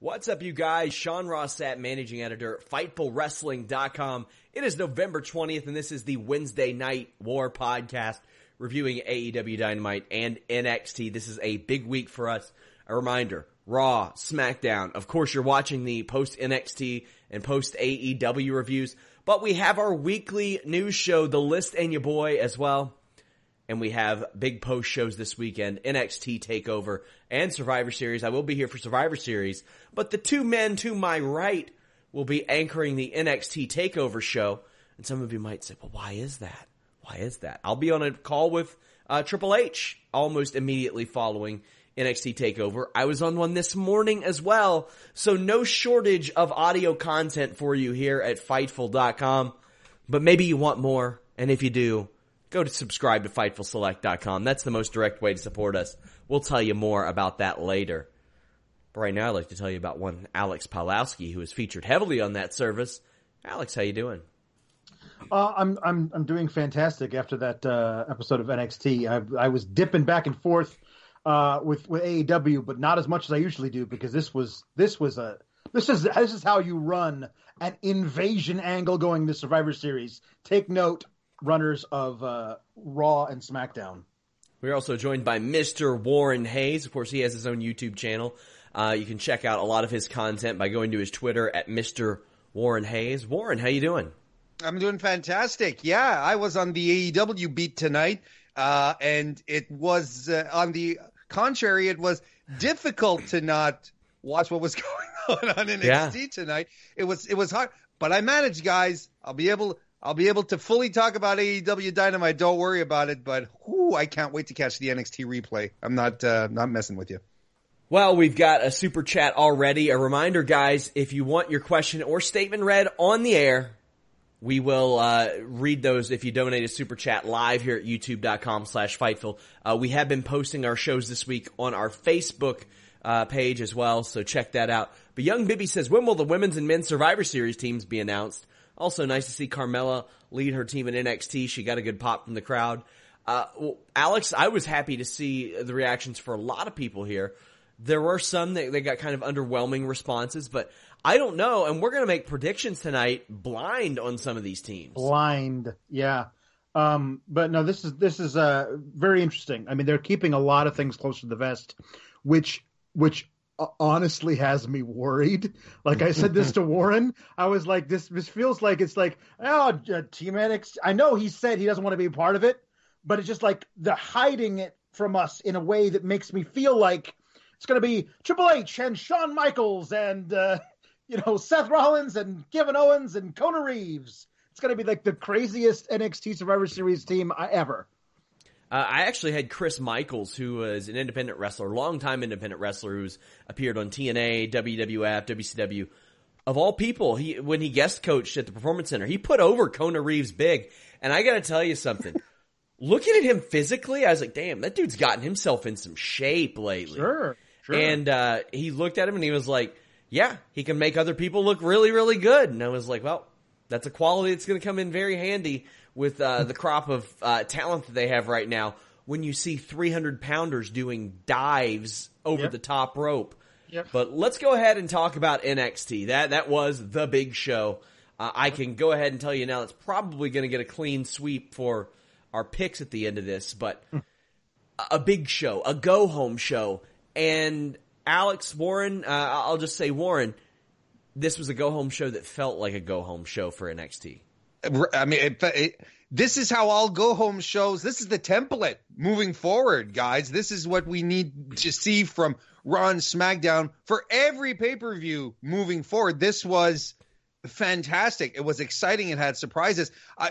What's up, you guys? Sean Ross Sapp, managing editor, FightfulWrestling.com. It is November 20th, and this is the Wednesday Night War podcast reviewing AEW Dynamite and NXT. This is a big week for us. A reminder, Raw, SmackDown. Of course, you're watching the post NXT and post AEW reviews, but we have our weekly news show, The List and Your Boy as well. And we have big post shows this weekend, NXT TakeOver and Survivor Series. I will be here for Survivor Series, but the two men to my right will be anchoring the NXT TakeOver show. And some of you might say, well, why is that? Why is that? I'll be on a call with uh, Triple H almost immediately following NXT TakeOver. I was on one this morning as well, so no shortage of audio content for you here at Fightful.com. But maybe you want more, and if you do, go to subscribe to FightfulSelect.com. That's the most direct way to support us. We'll tell you more about that later. But right now, I'd like to tell you about one Alex Pawlowski, who is featured heavily on that service. Alex, how you doing? Uh, I'm I'm I'm doing fantastic after that uh, episode of NXT. I, I was dipping back and forth uh, with with AEW, but not as much as I usually do because this was this was a this is this is how you run an invasion angle going to Survivor Series. Take note, runners of uh, Raw and SmackDown. We're also joined by Mr. Warren Hayes. Of course, he has his own YouTube channel. Uh, you can check out a lot of his content by going to his Twitter at Mr. Warren Hayes. Warren, how you doing? I'm doing fantastic. Yeah, I was on the AEW beat tonight, uh, and it was uh, on the contrary, it was difficult to not watch what was going on on NXT yeah. tonight. It was it was hard, but I managed, guys. I'll be able I'll be able to fully talk about AEW Dynamite. Don't worry about it. But whew, I can't wait to catch the NXT replay. I'm not uh, not messing with you. Well, we've got a super chat already. A reminder, guys, if you want your question or statement read on the air, we will uh, read those if you donate a super chat live here at youtube.com slash fightful. Uh, we have been posting our shows this week on our Facebook uh, page as well, so check that out. But Young Bibby says, when will the women's and men's Survivor Series teams be announced? Also nice to see Carmella lead her team in NXT. She got a good pop from the crowd. Uh, well, Alex, I was happy to see the reactions for a lot of people here. There were some that they got kind of underwhelming responses, but I don't know, and we're going to make predictions tonight blind on some of these teams. Blind, yeah. Um, but no, this is this is uh, very interesting. I mean, they're keeping a lot of things close to the vest, which which uh, honestly has me worried. Like I said this to Warren, I was like, this this feels like it's like oh, uh, Team NXT. I know he said he doesn't want to be a part of it, but it's just like they're hiding it from us in a way that makes me feel like it's going to be Triple H and Shawn Michaels and uh, you know, Seth Rollins and Kevin Owens and Kona Reeves. It's going to be like the craziest NXT Survivor Series team ever. Uh, I actually had Chris Michaels, who was an independent wrestler, longtime independent wrestler, who's appeared on TNA, WWF, WCW. Of all people, he when he guest coached at the Performance Center, he put over Kona Reeves big. And I got to tell you something. Looking at him physically, I was like, "Damn, that dude's gotten himself in some shape lately." Sure, sure. And uh, he looked at him and he was like, "Yeah, he can make other people look really, really good." And I was like, "Well, that's a quality that's going to come in very handy with uh, the crop of uh, talent that they have right now. When you see 300 pounders doing dives over Yep. the top rope. Yep. But let's go ahead and talk about NXT. That that was the big show. Uh, I can go ahead and tell you now it's probably going to get a clean sweep for our picks at the end of this, but a- a big show, a go home show. And Alex Warren, uh, I'll just say Warren, this was a go home show that felt like a go home show for NXT. I mean, it, it, this is how all go home shows. This is the template moving forward, guys. This is what we need to see from Raw SmackDown for every pay per view moving forward. This was fantastic. It was exciting. It had surprises. I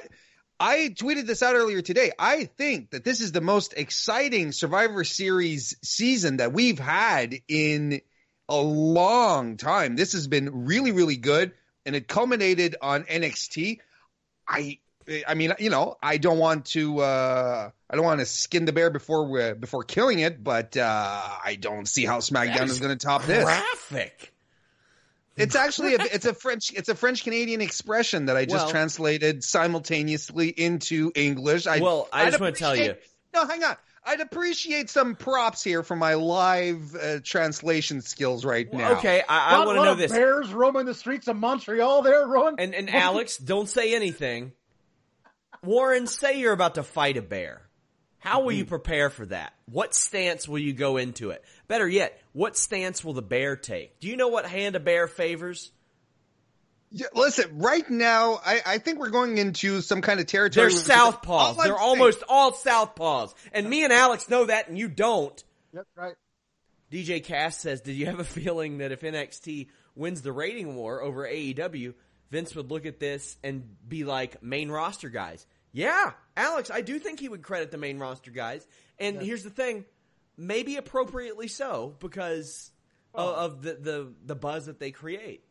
I tweeted this out earlier today. I think that this is the most exciting Survivor Series season that we've had in a long time. This has been really, really good, and it culminated on NXT. I, I mean, you know, I don't want to, uh, I don't want to skin the bear before we before killing it, but uh, I don't see how SmackDown is going to top this. Graphic. It's actually a, it's a French it's a French Canadian expression that I just Well- translated simultaneously into English. I, Well, I I'd just wanna tell you- No, hang on. I'd appreciate some props here for my live uh, translation skills right now. Okay, I, I want to know of this. Bears roaming the streets of Montreal there, Rowan. And and Alex, don't say anything. Warren, say you're about to fight a bear. How will you prepare for that? What stance will you go into it? Better yet, what stance will the bear take? Do you know what hand a bear favors? Yeah, listen, right now, I, I think we're going into some kind of territory. They're southpaws. They're saying- almost all southpaws. And me and Alex know that, and you don't. That's right. DJ Cass says, "Did you have a feeling that if NXT wins the rating war over AEW, Vince would look at this and be like, main roster guys? Yeah, Alex, I do think he would credit the main roster guys. And here's the thing, maybe appropriately so because of, of the, the, the buzz that they create.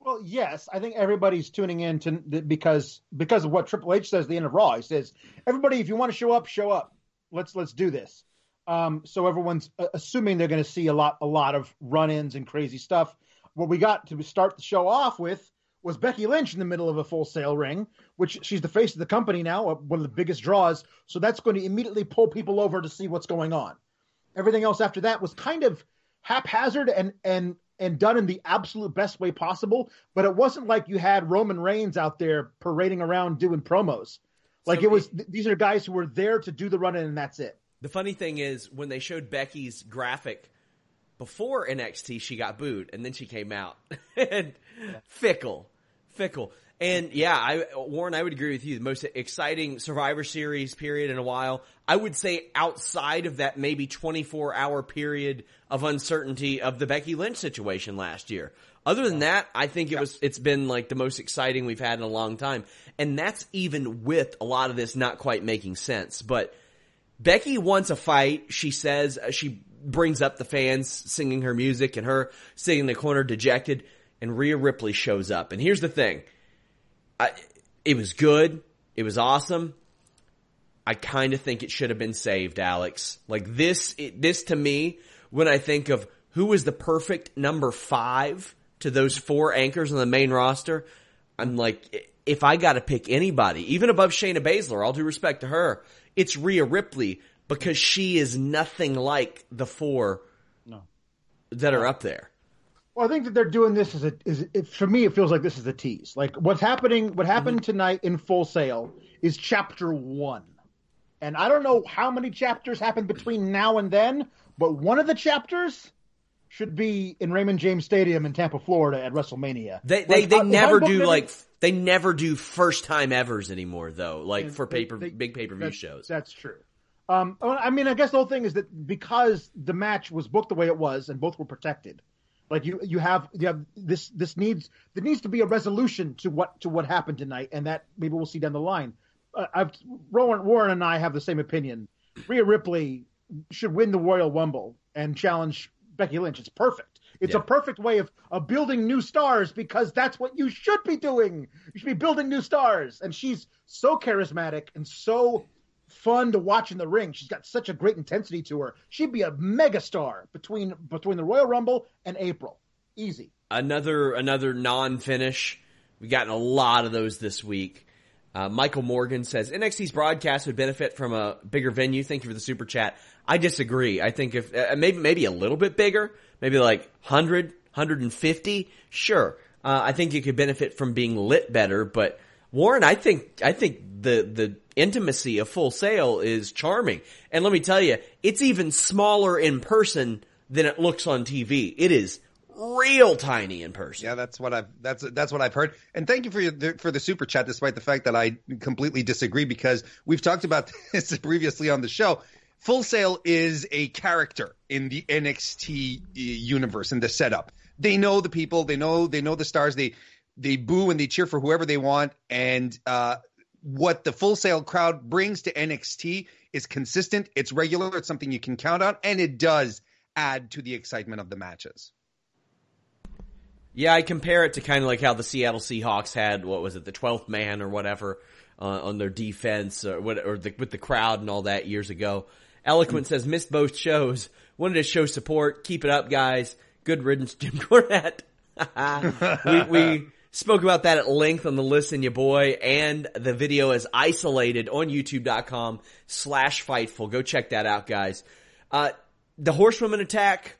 Well, yes, I think everybody's tuning in to because because of what Triple H says at the end of Raw. He says, "Everybody, if you want to show up, show up. Let's let's do this." Um, so everyone's uh, assuming they're going to see a lot a lot of run-ins and crazy stuff. What we got to start the show off with was Becky Lynch in the middle of a Full Sail ring, which she's the face of the company now, uh, one of the biggest draws. So that's going to immediately pull people over to see what's going on. Everything else after that was kind of haphazard and and and done in the absolute best way possible. But it wasn't like you had Roman Reigns out there parading around doing promos. Like So it was. th- these are guys who were there to do the run in, and that's it. The funny thing is, when they showed Becky's graphic before NXT, she got booed, and then she came out. and fickle, fickle. And yeah, I, Warren, I would agree with you. The most exciting Survivor Series period in a while. I would say outside of that maybe 24 hour period of uncertainty of the Becky Lynch situation last year. Other than that, I think it was, it's been like the most exciting we've had in a long time. And that's even with a lot of this not quite making sense. But Becky wants a fight. She says uh, she brings up the fans singing her music and her sitting in the corner dejected. And Rhea Ripley shows up. And here's the thing: I, it was good. It was awesome. I kind of think it should have been saved, Alex. Like this, it, this to me, when I think of who was the perfect number five to those four anchors on the main roster, I'm like, if I got to pick anybody, even above Shayna Baszler, all due respect to her, it's Rhea Ripley because she is nothing like the four No. that are up there. Well, I think that they're doing this as a is it, for me. It feels like this is a tease. Like what's happening, what happened tonight in Full Sail is chapter one, and I don't know how many chapters happen between now and then, but one of the chapters should be in Raymond James Stadium in Tampa, Florida, at WrestleMania. They they, Like, they I'm never do like they never do first time evers anymore though. Like for they- paper they- big pay per view shows. That's true. Um, I mean, I guess the whole thing is that because the match was booked the way it was and both were protected, Like you, you have, you have this. This needs there needs to be a resolution to what to what happened tonight, and that maybe we'll see down the line. Uh, I've Rowan Warren and I have the same opinion. Rhea Ripley should win the Royal Rumble and challenge Becky Lynch. It's perfect. It's Yeah. a perfect way of, of building new stars because that's what you should be doing. You should be building new stars. And she's so charismatic and so fun to watch in the ring. She's got such a great intensity to her. She'd be a megastar between between the Royal Rumble and April. Easy. another another non-finish. We've gotten a lot of those this week. Uh, Michael Morgan says NXT's broadcast would benefit from a bigger venue. Thank you for the super chat. I disagree. I think if uh, maybe maybe a little bit bigger, maybe like 100, 150, sure. Uh, I think it could benefit from being lit better. But Warren, I think I think the the intimacy of Full Sail is charming. And let me tell you, it's even smaller in person than it looks on TV. It is real tiny in person. Yeah, that's what I've that's that's what I've heard. And thank you for your, for the super chat, despite the fact that I completely disagree because we've talked about this previously on the show. Full Sail is a character in the NXT uh, universe in the setup. They know the people, they know they know the stars. They they boo and they cheer for whoever they want. And uh, what the Full Sail crowd brings to NXT is consistent. It's regular. It's something you can count on, and it does add to the excitement of the matches. Yeah, I compare it to kind of like how the Seattle Seahawks had what was it, the twelfth man or whatever uh, on their defense or what, or the, with the crowd and all that years ago. Eloquent says missed both shows. Wanted to show support. Keep it up, guys. Good riddance, Jim Cornette. we, we spoke about that at length on the Listen Ya Boy, and the video is isolated on YouTube.com slash Fightful. Go check that out, guys. Uh, the Horsewoman attack.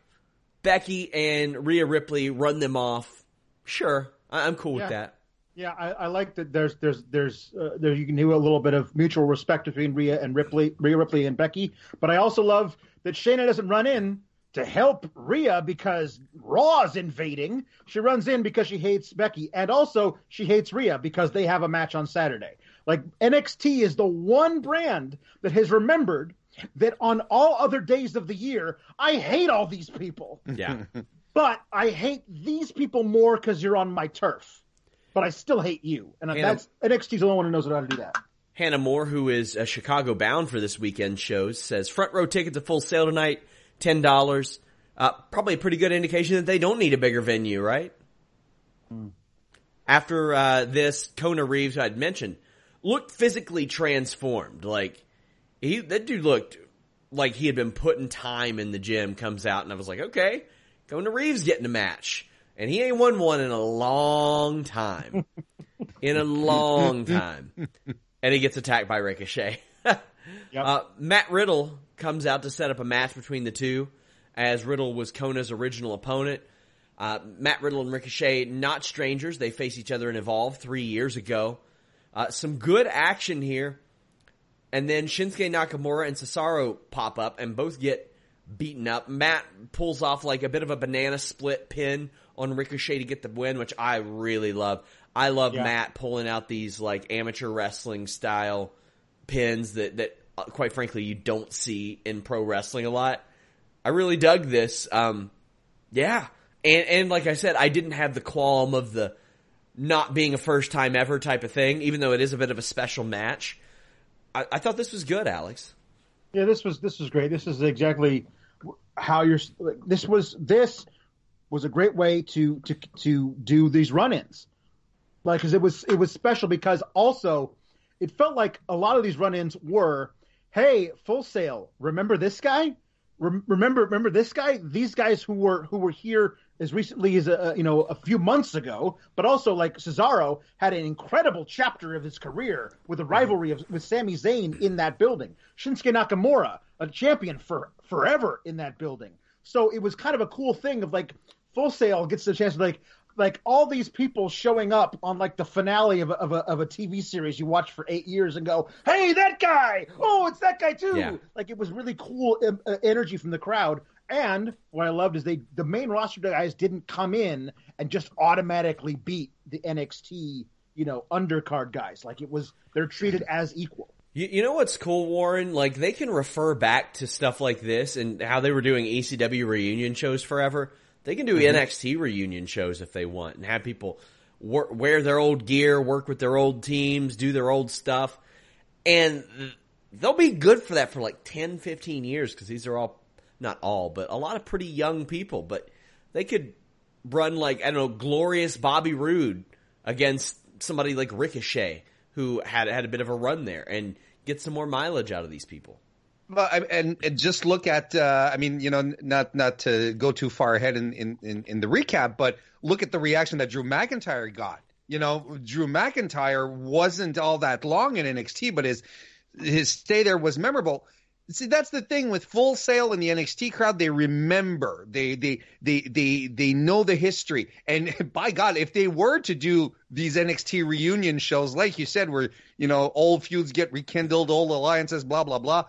Becky and Rhea Ripley run them off. Sure, I- I'm cool with that. Yeah, I, I like that. There's there's there's uh, there you can do a little bit of mutual respect between Rhea and Ripley, Rhea Ripley and Becky. But I also love that Shayna doesn't run in to help Rhea because Raw's invading. She runs in because she hates Becky, and also she hates Rhea because they have a match on Saturday. Like NXT is the one brand that has remembered that on all other days of the year, I hate all these people. Yeah. But I hate these people more because you're on my turf. But I still hate you, and Hannah- that's NXT's the only one who knows how to do that. Hannah Moore, who is uh, Chicago bound for this weekend shows, says front row tickets at Full Sail tonight, ten dollars. Uh, probably a pretty good indication that they don't need a bigger venue, right? After uh, this, Kona Reeves, I'd mentioned, looked physically transformed. Like he, that dude looked like he had been putting time in the gym. Comes out, and I was like, okay, Kona Reeves getting a match, and he ain't won one in a long time. in a long time and he gets attacked by Ricochet. uh, Matt Riddle comes out to set up a match between the two, as Riddle was Kona's original opponent. Uh, Matt Riddle and Ricochet, not strangers. They faced each other in Evolve three years ago. Uh, some good action here. And then Shinsuke Nakamura and Cesaro pop up and both get beaten up. Matt pulls off like a bit of a banana split pin on Ricochet to get the win, which I really love. I love Yeah. Matt pulling out these like amateur wrestling style pins that that quite frankly you don't see in pro wrestling a lot. I really dug this. Um, yeah, and and like I said, I didn't have the qualm of the not being a first time ever type of thing, even though it is a bit of a special match. I, I thought this was good, Alex. Yeah, this was this was great. This is exactly how you're. This was this was a great way to to to do these run-ins, like because it was it was special because also it felt like a lot of these run-ins were, hey, Full Sail, remember this guy? Rem- Remember remember this guy? These guys who were who were here as recently as a, you know a few months ago, but also like Cesaro had an incredible chapter of his career with a rivalry of, with Sami Zayn in that building. Shinsuke Nakamura, a champion for forever in that building. So it was kind of a cool thing of like Full Sail gets the chance to like like all these people showing up on like the finale of a, of a of a TV series you watch for eight years and go, hey, that guy! Oh, it's that guy too! Yeah. Like it was really cool energy from the crowd. And what I loved is they the main roster guys didn't come in and just automatically beat the NXT you know undercard guys. Like it was they're treated as equal. You, you know what's cool, Warren? Like they can refer back to stuff like this and how they were doing ECW reunion shows forever. They can do mm-hmm. NXT reunion shows if they want and have people wor- wear their old gear, work with their old teams, do their old stuff. And they'll be good for that for like 10, 15 years because these are all, not all, but a lot of pretty young people. But they could run like, I don't know, glorious Bobby Roode against somebody like Ricochet who had had a bit of a run there and get some more mileage out of these people. Well, and, and just look at, uh, I mean, you know, not not to go too far ahead in, in, in the recap, but look at the reaction that Drew McIntyre got. You know, Drew McIntyre wasn't all that long in NXT, but his his stay there was memorable. See, that's the thing with Full Sail and the NXT crowd. They remember. They they they they they know the history. And by God, if they were to do these NXT reunion shows, like you said, where you know old feuds get rekindled, old alliances, blah blah blah,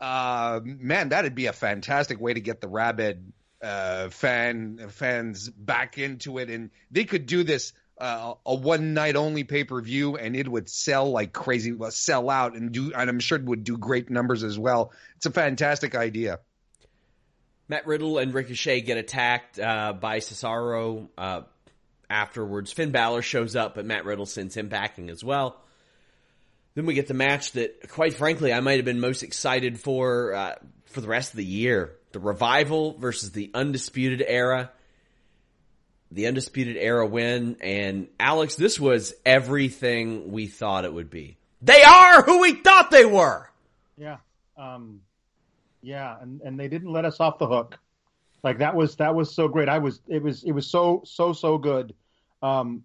uh, man, that'd be a fantastic way to get the rabid uh, fan fans back into it, and they could do this uh, a one night only pay per view, and it would sell like crazy, sell out, and do, and I'm sure it would do great numbers as well. It's a fantastic idea. Matt Riddle and Ricochet get attacked uh, by Cesaro uh, afterwards. Finn Balor shows up, but Matt Riddle sends him packing as well. Then we get the match that, quite frankly, I might have been most excited for uh, for the rest of the year: the Revival versus the Undisputed Era the Undisputed Era win. And Alex, this was everything we thought it would be. They are who we thought they were. Yeah. Um, yeah. And, and they didn't let us off the hook. Like that was, that was so great. I was, it was, it was so, so, so good. Um,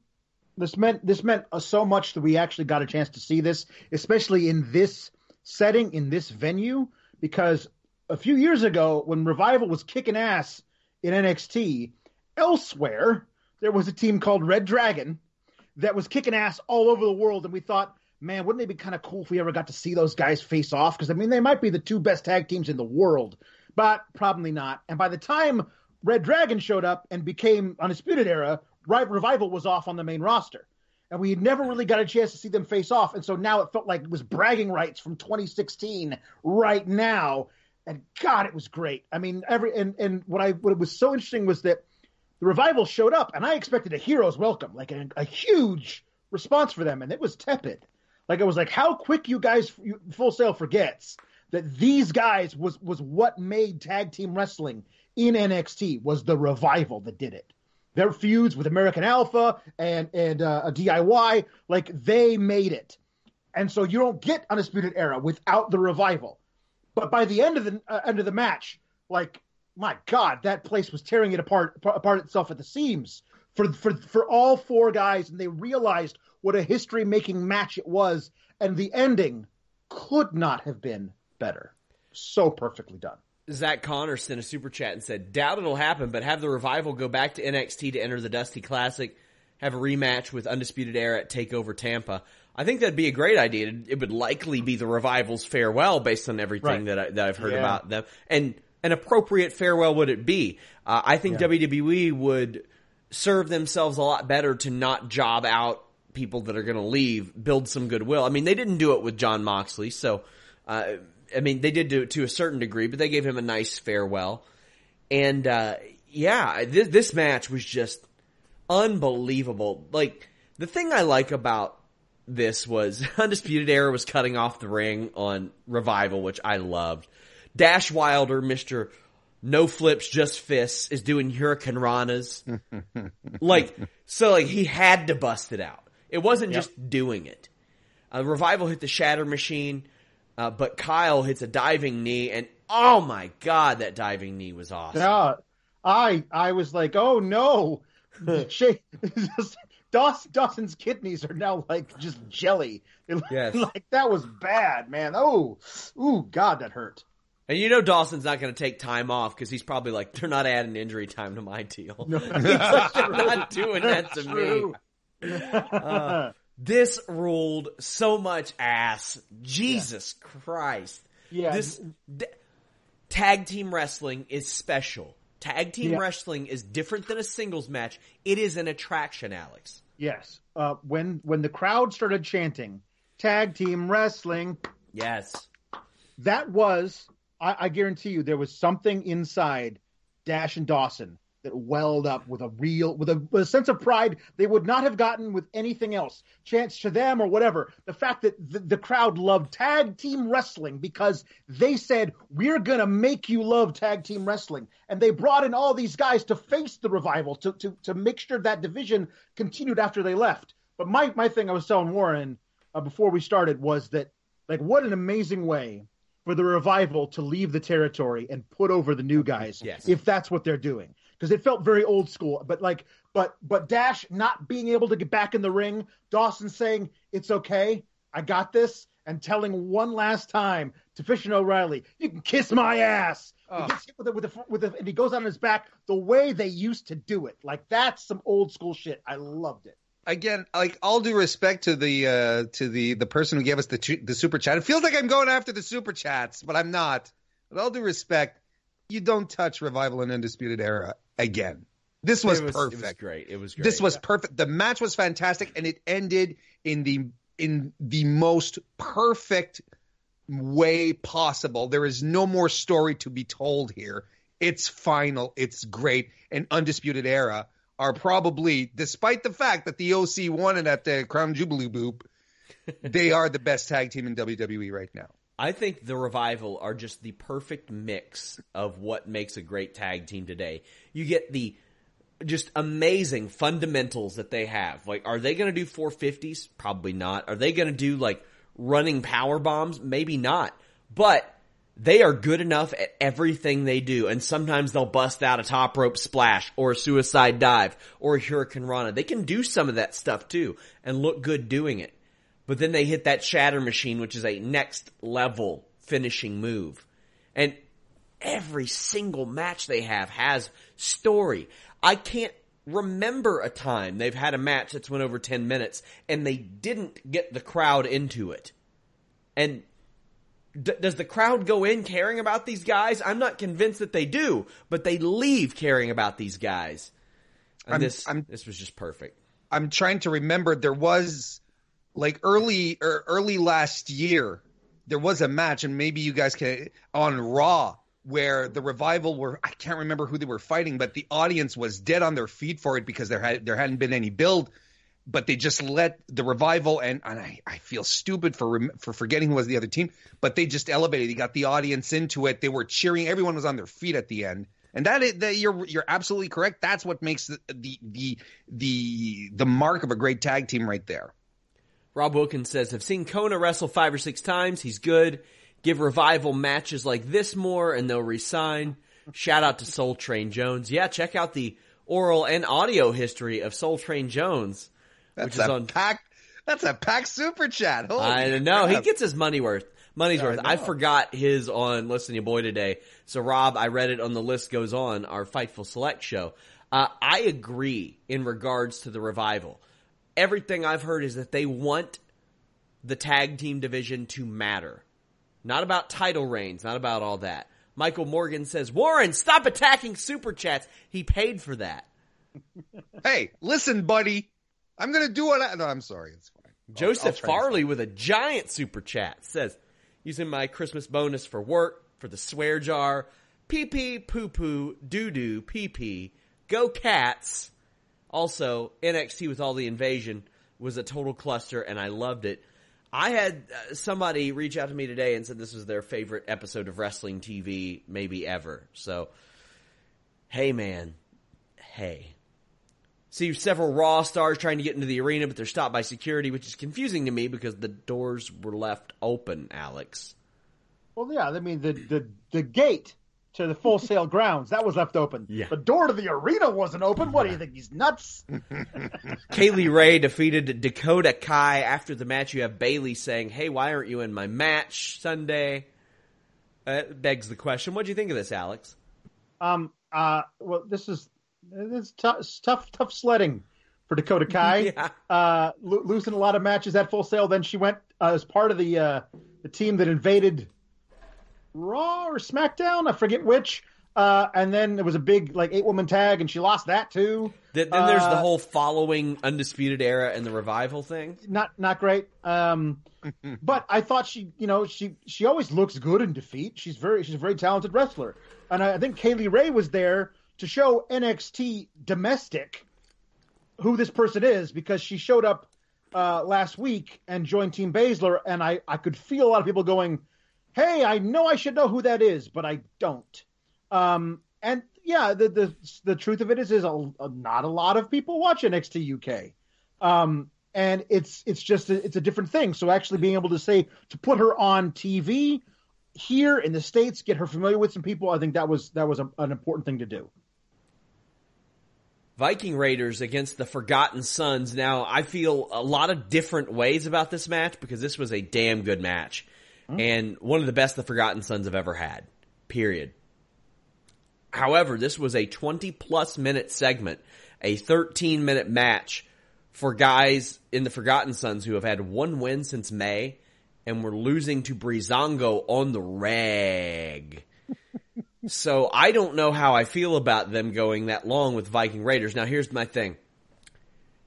this meant, this meant uh, so much that we actually got a chance to see this, especially in this setting, in this venue, because a few years ago when Revival was kicking ass in NXT, Elsewhere, there was a team called Red Dragon that was kicking ass all over the world, and we thought, man, wouldn't it be kind of cool if we ever got to see those guys face off? Because I mean, they might be the two best tag teams in the world, but probably not. And by the time Red Dragon showed up and became Undisputed Era, Revival was off on the main roster. And we never really got a chance to see them face off. And so now it felt like it was bragging rights from 2016 right now. And God, it was great. I mean, every and, and what I what was so interesting was that the revival showed up, and I expected a hero's welcome, like a, a huge response for them, and it was tepid. Like it was like, how quick you guys you, Full Sail forgets that these guys was was what made tag team wrestling in NXT was the revival that did it. Their feuds with American Alpha and and uh, a DIY, like they made it, and so you don't get Undisputed Era without the revival. But by the end of the uh, end of the match, like my God, that place was tearing it apart apart itself at the seams for for for all four guys, and they realized what a history making match it was, and the ending could not have been better. So perfectly done. Zach Connor sent a super chat and said, "Doubt it'll happen, but have the revival go back to NXT to enter the Dusty Classic, have a rematch with Undisputed Era at Takeover Tampa." I think that'd be a great idea. It would likely be the revival's farewell based on everything right. that I, that I've heard yeah. about them, and an appropriate farewell would it be? Uh, I think yeah. WWE would serve themselves a lot better to not job out people that are going to leave, build some goodwill. I mean, they didn't do it with Jon Moxley, so uh, I mean, they did do it to a certain degree, but they gave him a nice farewell. And uh, yeah, this, this match was just unbelievable. Like the thing I like about this was Undisputed Era was cutting off the ring on Revival, which I loved. Dash Wilder, Mr. No flips, just fists, is doing Hurricane Ranas. like, so like he had to bust it out. It wasn't yep. just doing it. Uh, Revival hit the shatter machine, uh, but Kyle hits a diving knee and oh my god, that diving knee was awesome. Yeah. I, I was like, oh no. Shay, Dawson, Dawson's kidneys are now like just jelly. Yes. like that was bad, man. Oh, ooh, God, that hurt. And you know Dawson's not going to take time off because he's probably like, they're not adding injury time to my deal. No. like, they're not doing that to me. Uh, this ruled so much ass. Jesus yeah. Christ. Yeah. This d- tag team wrestling is special. Tag team yeah. wrestling is different than a singles match. It is an attraction, Alex. Yes. Uh, when when the crowd started chanting tag team wrestling, yes, that was I, I guarantee you there was something inside Dash and Dawson that welled up with a real with a, with a sense of pride they would not have gotten with anything else. Chance to them or whatever. The fact that the, the crowd loved tag team wrestling because they said we're going to make you love tag team wrestling. And they brought in all these guys to face the revival to to to make sure that division continued after they left. But my my thing i was telling warren uh, before we started was that like what an amazing way for the revival to leave the territory and put over the new guys Yes. if that's what they're doing because it felt very old school but like but but dash not being able to get back in the ring dawson saying it's okay i got this and telling one last time to fish and o'reilly you can kiss my ass Oh. he gets hit with it with the, with the, and he goes on his back the way they used to do it like that's some old school shit i loved it again, like all due respect to the uh, to the the person who gave us the the super chat. It feels like I'm going after the super chats, but I'm not. With all due respect, you don't touch revival and undisputed era again. This was, was, perfect. It was great. It was great. This was perfect. The match was fantastic, and it ended in the in the most perfect way possible. There is no more story to be told here. It's final. It's great. And undisputed era are probably, despite the fact that the OC won it at the Crown Jubilee Boop, they are the best tag team in WWE right now. I think the revival are just the perfect mix of what makes a great tag team today. You get the just amazing fundamentals that they have. Like, are they going to do 450s? Probably not. Are they going to do like running power bombs? Maybe not. But they are good enough at everything they do, and sometimes they'll bust out a top rope splash or a suicide dive or a hurricane rana. They can do some of that stuff too and look good doing it. But then they hit that shatter machine, which is a next level finishing move. And every single match they have has story. I can't remember a time they've had a match that's went over 10 minutes and they didn't get the crowd into it. And D- does the crowd go in caring about these guys? I'm not convinced that they do, but they leave caring about these guys. And I'm- this I'm- this was just perfect. I'm trying to remember there was like early or early last year there was a match and maybe you guys can on Raw where the revival were I can't remember who they were fighting but the audience was dead on their feet for it because there had there hadn't been any build but they just let the revival and, and I, I feel stupid for for forgetting who was the other team but they just elevated. They got the audience into it. They were cheering. Everyone was on their feet at the end. And that is that you're you're absolutely correct. That's what makes the the the the, the mark of a great tag team right there Rob Wilkins says, I've seen Kona wrestle five or six times. He's good. Give revival matches like this more and they'll resign. Shout out to Soul Train Jones. Yeah, check out the oral and audio history of Soul Train Jones, that's which is a on pack that's a pack super chat Holy I know he gets his money worth. Money's I worth. I, forgot his on Listen to Your Boy today. So Rob, I read it on the list goes on our Fightful Select show. Uh, I agree in regards to the revival. Everything I've heard is that they want the tag team division to matter. Not about title reigns, not about all that. Michael Morgan says, Warren, stop attacking super chats. He paid for that. hey listen buddy I'm gonna do what I no I'm sorry it's fine I'll- I'll Joseph Farley with a giant super chat says, using my Christmas bonus for work, for the swear jar, pee pee, poo poo, doo doo, pee pee, go cats. Also, NXT with all the invasion was a total cluster and I loved it. I had uh, somebody reach out to me today and said this was their favorite episode of wrestling TV maybe ever. So, hey man, hey. See several Raw stars trying to get into the arena, but they're stopped by security, which is confusing to me because the doors were left open, Alex. Well, yeah, I mean the the the gate to the Full Sail grounds that was left open. Yeah. The door to the arena wasn't open. What do you think? He's nuts. Kay Lee Ray defeated Dakota Kai after the match. You have Bayley saying, "Hey, why aren't you in my match Sunday?" Uh, begs the question. What do you think of this, Alex? Um. Uh. Well, this is it's tough, tough, tough sledding for Dakota Kai. Yeah. Uh, lo- losing a lot of matches at Full Sail. Then she went uh, as part of the uh, the team that invaded Raw or SmackDown. I forget which. Uh, and then there was a big like eight woman tag, and she lost that too. Th- then there's the Uh, whole following Undisputed Era and the Revival thing. not not great. Um, but I thought she, you know, she she always looks good in defeat. She's very she's a very talented wrestler, and I, I think Kay Lee Ray was there to show NXT domestic who this person is because she showed up uh, last week and joined Team Baszler, and I, I could feel a lot of people going, "Hey, I know I should know who that is, but I don't." Um, and yeah, the the the truth of it is, is a, a, not a lot of people watch NXT UK, um, and it's it's just a, it's a different thing. So actually being able to say to put her on TV here in the states, get her familiar with some people, I think that was that was a, an important thing to do. Viking Raiders against the Forgotten Sons. Now, I feel a lot of different ways about this match because this was a damn good match. Mm. And one of the best the Forgotten Sons have ever had. Period. However, this was a 20 plus minute segment, a 13 minute match for guys in the Forgotten Sons who have had one win since May and were losing to Breezango on the rag so I don't know how I feel about them going that long with Viking Raiders. Now here's my thing.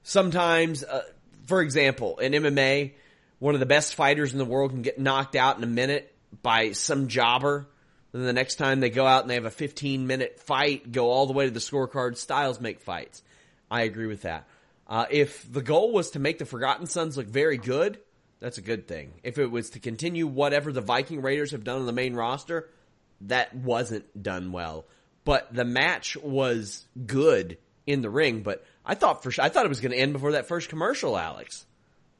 Sometimes, uh, for example, in MMA, one of the best fighters in the world can get knocked out in a minute by some jobber. Then the next time they go out and they have a 15 minute fight, go all the way to the scorecard. Styles make fights. I agree with that. Uh, if the goal was to make the Forgotten Sons look very good, that's a good thing. If it was to continue whatever the Viking Raiders have done on the main roster, that wasn't done well. But the match was good in the ring. But I thought for I thought it was going to end before that first commercial, Alex.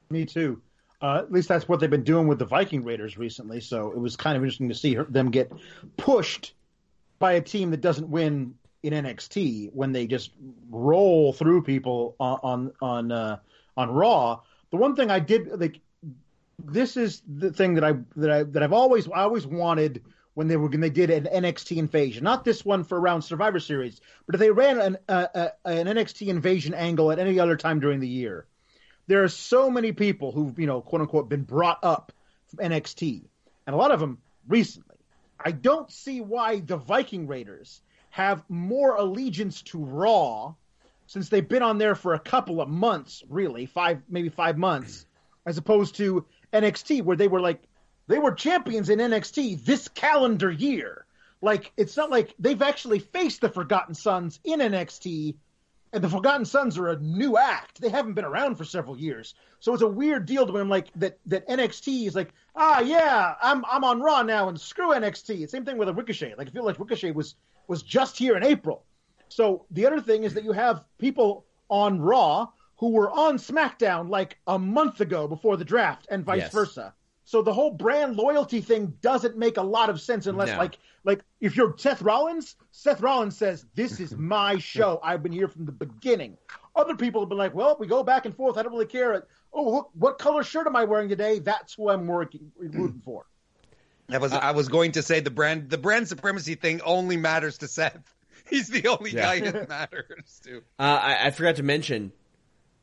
Me too. Uh, at least that's what they've been doing with the Viking Raiders recently. So it was kind of interesting to see her, them get pushed by a team that doesn't win in NXT when they just roll through people on on on, uh, on Raw. The one thing I did like this is the thing that I that I that I've always I always wanted when they were when they did an NXT invasion, not this one for around Survivor Series, but if they ran an uh, an NXT invasion angle at any other time during the year, there are so many people who've you know quote unquote been brought up from NXT, and a lot of them recently. I don't see why the Viking Raiders have more allegiance to Raw since they've been on there for a couple of months, really five maybe five months, as opposed to NXT where they were like they were champions in NXT this calendar year. Like it's not like they've actually faced the Forgotten Sons in NXT, and the Forgotten Sons are a new act. They haven't been around for several years, so it's a weird deal to them. Like that that NXT is like, ah, yeah, I'm I'm on Raw now, and screw NXT. Same thing with a Ricochet. Like I feel like Ricochet was was just here in April. So the other thing is that you have people on Raw who were on SmackDown like a month ago before the draft, and vice yes. versa. So the whole brand loyalty thing doesn't make a lot of sense unless no. like like if you're Seth Rollins, Seth Rollins says, This is my show. I've been here from the beginning. Other people have been like, Well, we go back and forth, I don't really care. Oh, look, what color shirt am I wearing today? That's who I'm working rooting for. I was uh, I was going to say the brand the brand supremacy thing only matters to Seth. He's the only yeah. guy it matters to. Uh, I, I forgot to mention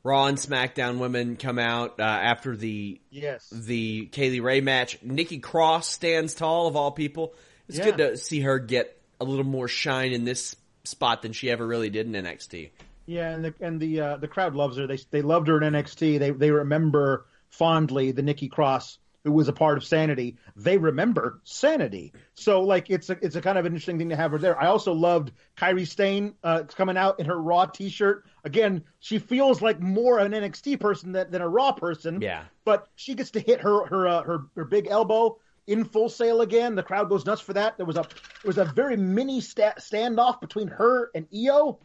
Raw and SmackDown women come out uh, after the yes the Kay Lee Ray match. Nikki Cross stands tall of all people. It's yeah. good to see her get a little more shine in this spot than she ever really did in NXT. Yeah, and the and the uh, the crowd loves her. They they loved her in NXT. They they remember fondly the Nikki Cross who was a part of Sanity, they remember Sanity. So like it's a it's a kind of interesting thing to have her there. I also loved Kairi Sane uh, coming out in her Raw T-shirt. Again, she feels like more an NXT person than, than a Raw person. Yeah, but she gets to hit her her uh, her her big elbow in Full Sail again. The crowd goes nuts for that. There was a there was a very mini sta- standoff between her and Io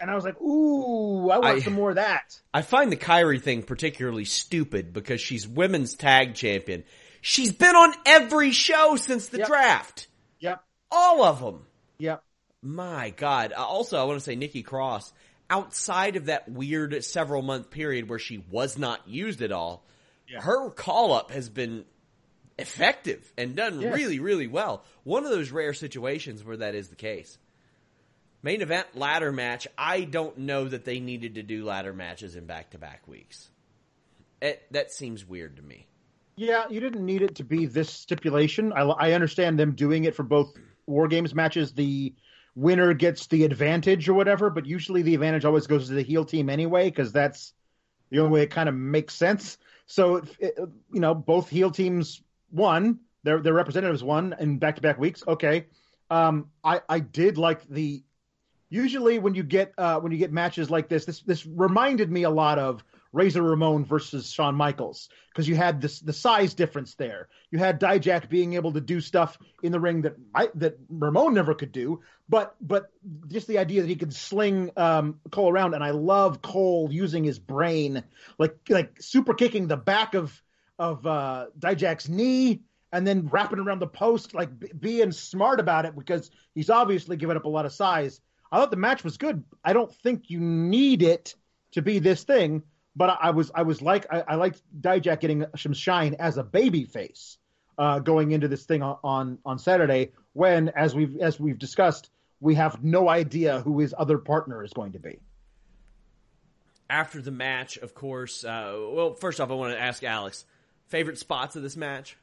and I was like, "Ooh, I want I, some more of that." I find the Kairi thing particularly stupid because she's women's tag champion. She's been on every show since the yep. draft. Yep, all of them. Yep. My God. Uh, also, I want to say Nikki Cross. Outside of that weird several month period where she was not used at all, yeah. her call up has been effective and done yes. really, really well. One of those rare situations where that is the case. Main event ladder match. I don't know that they needed to do ladder matches in back to back weeks. It, that seems weird to me. Yeah, you didn't need it to be this stipulation. I, I understand them doing it for both War Games matches. The winner gets the advantage or whatever, but usually the advantage always goes to the heel team anyway, because that's the only way it kind of makes sense. So, it, you know, both heel teams won, their their representatives won in back to back weeks. Okay. Um, I, I did like the Usually, when you get uh, when you get matches like this, this this reminded me a lot of Razor Ramon versus Shawn Michaels because you had this the size difference there. You had Dijak being able to do stuff in the ring that that Ramon never could do, but but just the idea that he could sling um, Cole around, and I love Cole using his brain, like like super kicking the back of of uh, Dijak's knee and then wrapping around the post, like b- being smart about it because he's obviously given up a lot of size. I thought the match was good. I don't think you need it to be this thing, but I, I was I was like I, I liked Dijak getting some shine as a baby face uh, going into this thing on, on on Saturday. When as we've as we've discussed, we have no idea who his other partner is going to be. After the match, of course. Uh, well, first off, I want to ask Alex favorite spots of this match.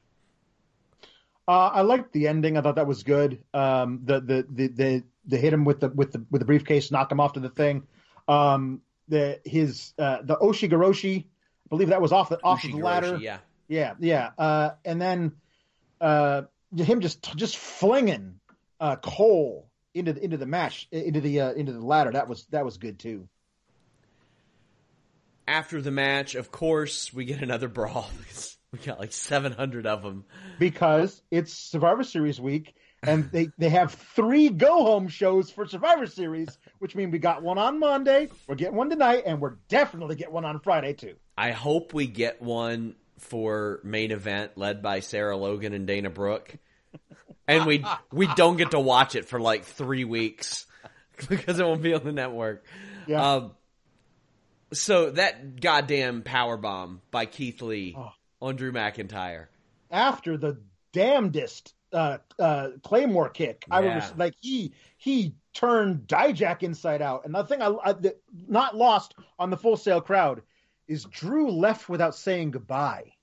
Uh, I liked the ending. I thought that was good. Um, the, the the the the hit him with the with the with the briefcase, knock him off to the thing. Um, the his uh, the Ushigoroshi, I believe that was off the off of the ladder. Yeah, yeah, yeah. Uh, and then uh, him just just flinging uh, Cole into the, into the match into the uh, into the ladder. That was that was good too. After the match, of course, we get another brawl. we got like seven hundred of them because it's Survivor Series week, and they they have three go home shows for Survivor Series, which means we got one on Monday, we're getting one tonight, and we're definitely get one on Friday too. I hope we get one for main event led by Sarah Logan and Dana Brooke, and we we don't get to watch it for like three weeks because it won't be on the network. Yeah. Um, so that goddamn power bomb by Keith Lee Oh. on Drew McIntyre. After the damnedest uh, uh, Claymore kick, I Yeah. was like he he turned Dijak inside out, and the thing I, I that not lost on the Full Sail crowd is Drew left without saying goodbye.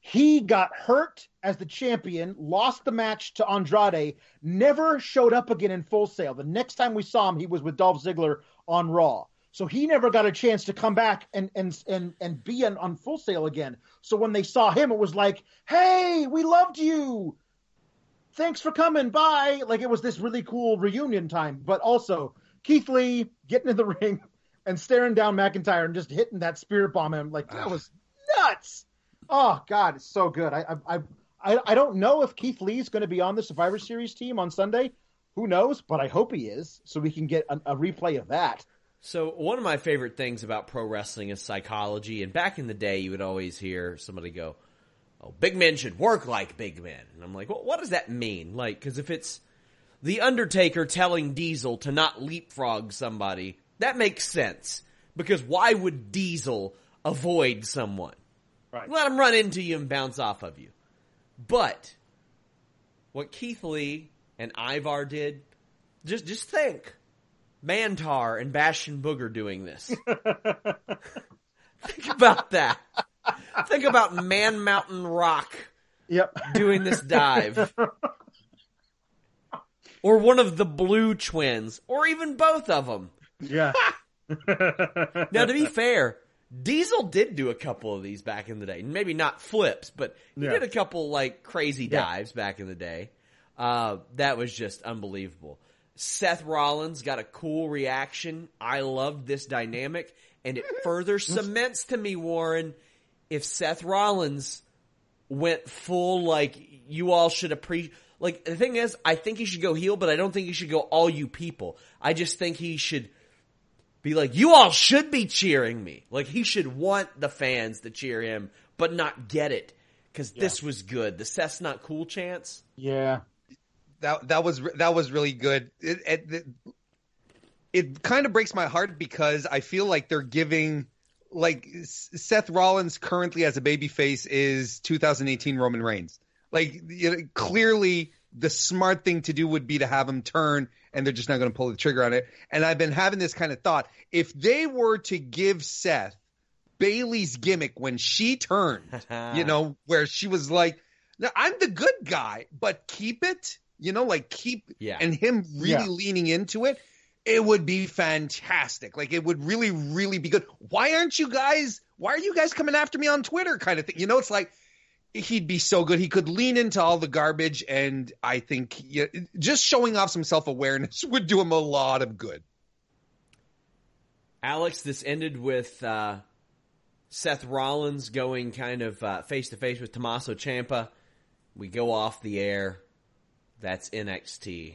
He got hurt as the champion, lost the match to Andrade, never showed up again in Full Sail. The next time we saw him, he was with Dolph Ziggler on Raw. So he never got a chance to come back and and and and be on, on Full Sail again. So when they saw him, it was like, "Hey, we loved you. Thanks for coming. Bye." Like it was this really cool reunion time. But also Keith Lee getting in the ring and staring down McIntyre and just hitting that spirit bomb him like that was nuts. Oh God, it's so good. I I I, I don't know if Keith Lee's going to be on the Survivor Series team on Sunday. Who knows? But I hope he is, so we can get a, a replay of that. So one of my favorite things about pro wrestling is psychology. And back in the day, you would always hear somebody go, "Oh, big men should work like big men," and I'm like, "Well, what does that mean?" Like, because if it's the Undertaker telling Diesel to not leapfrog somebody, that makes sense. Because why would Diesel avoid someone? Right. Let him run into you and bounce off of you. But what Keith Lee and Ivar did, just just think. Mantaur and Bastion Booger doing this. think about that. Think about Man Mountain Rock Yep. doing this dive. or one of the Blue Twins, or even both of them. Yeah. Now, to be fair, Diesel did do a couple of these back in the day. Maybe not flips, but he Yeah. did a couple like crazy Yeah. dives back in the day. Uh, that was just unbelievable. Seth Rollins got a cool reaction. I loved this dynamic, and it further cements to me, Warren, if Seth Rollins went full like you all should appreciate. Like the thing is, I think he should go heel, but I don't think he should go all you people. I just think he should be like, you all should be cheering me. Like he should want the fans to cheer him, but not get it because this was good. The Seth's not cool chance. yeah. that that was that was really good. It, it, it kind of breaks my heart because I feel like they're giving like Seth Rollins currently as a babyface is 2018 Roman Reigns. Like you know, clearly the smart thing to do would be to have him turn and they're just not going to pull the trigger on it. And I've been having this kind of thought. If they were to give Seth Bayley's gimmick when she turned, you know, where she was like, "No, I'm the good guy, but keep it." You know, like keep Yeah. and him really Yeah. leaning into it, it would be fantastic. Like it would really, really be good. Why aren't you guys? Why are you guys coming after me on Twitter? Kind of thing. You know, it's like he'd be so good. He could lean into all the garbage, and I think yeah, just showing off some self awareness would do him a lot of good. Alex, this ended with uh, Seth Rollins going kind of face to face with Tommaso Ciampa. We go off the air. That's NXT.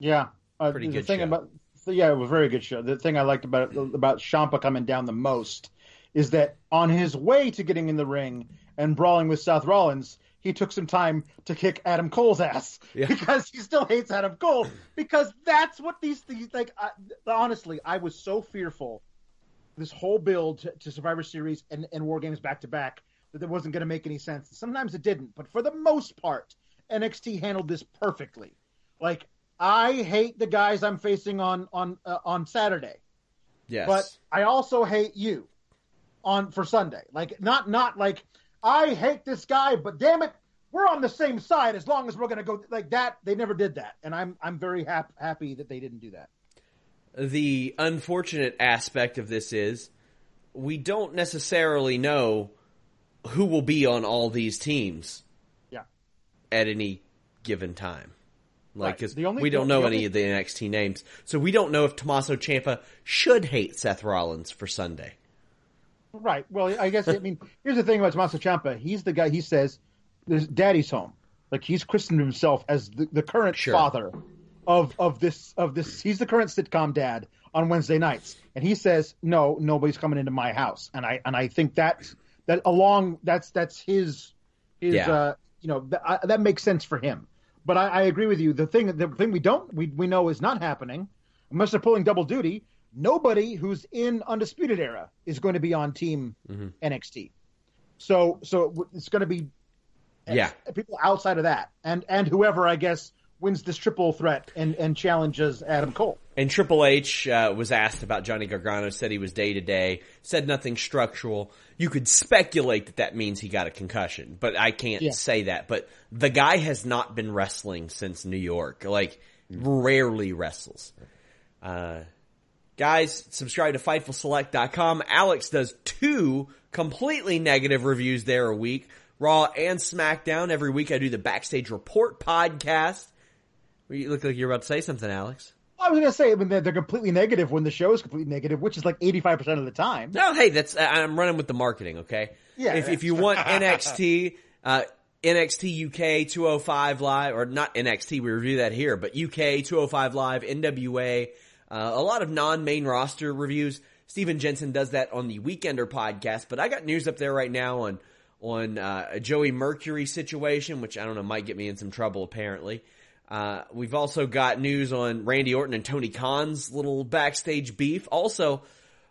Yeah, uh, pretty the good thing show. about yeah, it was a very good show. The thing I liked about about Ciampa coming down the most is that on his way to getting in the ring and brawling with Seth Rollins, he took some time to kick Adam Cole's ass Yeah. because he still hates Adam Cole because that's what these things like. I, honestly, I was so fearful this whole build to, to Survivor Series and, and War Games back to back that it wasn't going to make any sense. Sometimes it didn't, but for the most part, NXT handled this perfectly. Like I hate the guys I'm facing on on uh, on Saturday, Yes. but I also hate you on for Sunday. Like not not like I hate this guy, but damn it, we're on the same side as long as we're going to go like that. They never did that, and I'm I'm very hap- happy that they didn't do that. the unfortunate aspect of this is we don't necessarily know who will be on all these teams Yeah. at any given time. Like, Right. 'cause The only- we don't know only- any of the NXT names, so we don't know if Tommaso Ciampa should hate Seth Rollins for Sunday. Right. Well, I guess I mean here's the thing about Tommaso Ciampa. He's the guy. He says, "There's Daddy's home." Like he's christened himself as the, the current Sure. father of of this of this. He's the current sitcom dad on Wednesday nights, and he says, "No, nobody's coming into my house." And I and I think that that along that's that's his his Yeah. uh you know that, I, that makes sense for him. But I, I agree with you. The thing the thing we don't we we know is not happening unless they're pulling double duty. Nobody who's in undisputed era is going to be on team Mm-hmm. NXT. So so it's going to be Yeah. people outside of that, and and whoever I guess wins this triple threat and and challenges Adam Cole. And Triple H uh, was asked about Johnny Gargano, said he was day to day, said nothing structural. You could speculate that that means he got a concussion, but I can't Yeah. say that. But the guy has not been wrestling since New York. Like, rarely wrestles. Uh, guys, subscribe to FightfulSelect.com. Alex does two completely negative reviews there a week. Raw and SmackDown. Every week I do the Backstage Report podcast. You look like you're about to say something, Alex. I was going to say, I mean, they're, they're completely negative when the show is completely negative, which is like eighty five percent of the time. No, hey, that's I'm running with the marketing. Okay. Yeah, If if you want NXT, uh, NXT UK 205 live or not NXT, we review that here, but UK 205 live, NWA, uh, a lot of non-main roster reviews. Steven Jensen does that on the Weekender podcast, but I got news up there right now on on uh, a Joey Mercury situation, which I don't know might get me in some trouble apparently. Uh, we've also got news on Randy Orton and Tony Khan's little backstage beef. Also,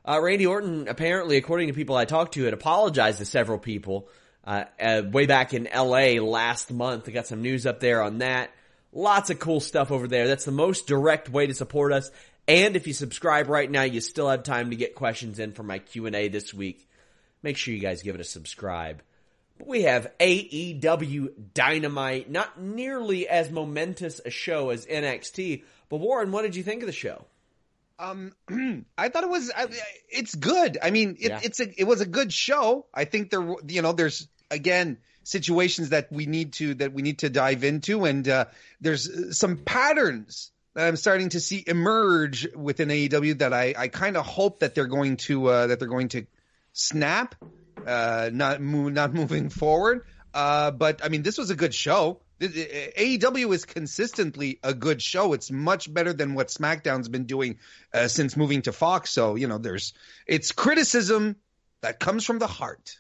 uh, Randy Orton, apparently, according to people I talked to, had apologized to several people uh, uh, way back in L.A. last month. I got some news up there on that. Lots of cool stuff over there. That's the most direct way to support us. And if you subscribe right now, you still have time to get questions in for my Q&A this week. Make sure you guys give it a subscribe. But we have AEW Dynamite, not nearly as momentous a show as NXT. But Warren, what did you think of the show? Um, I thought it was. I- It's good. I mean, it, Yeah. it's a. It was a good show. I think there. You know, there's again situations that we need to that we need to dive into, and uh, there's some patterns that I'm starting to see emerge within AEW that I I kind of hope that they're going to uh, that they're going to snap, uh, not not moving forward. Uh, but I mean, this was a good show. AEW is consistently a good show. It's much better than what SmackDown's been doing uh, since moving to Fox. So you know, there's it's criticism that comes from the heart.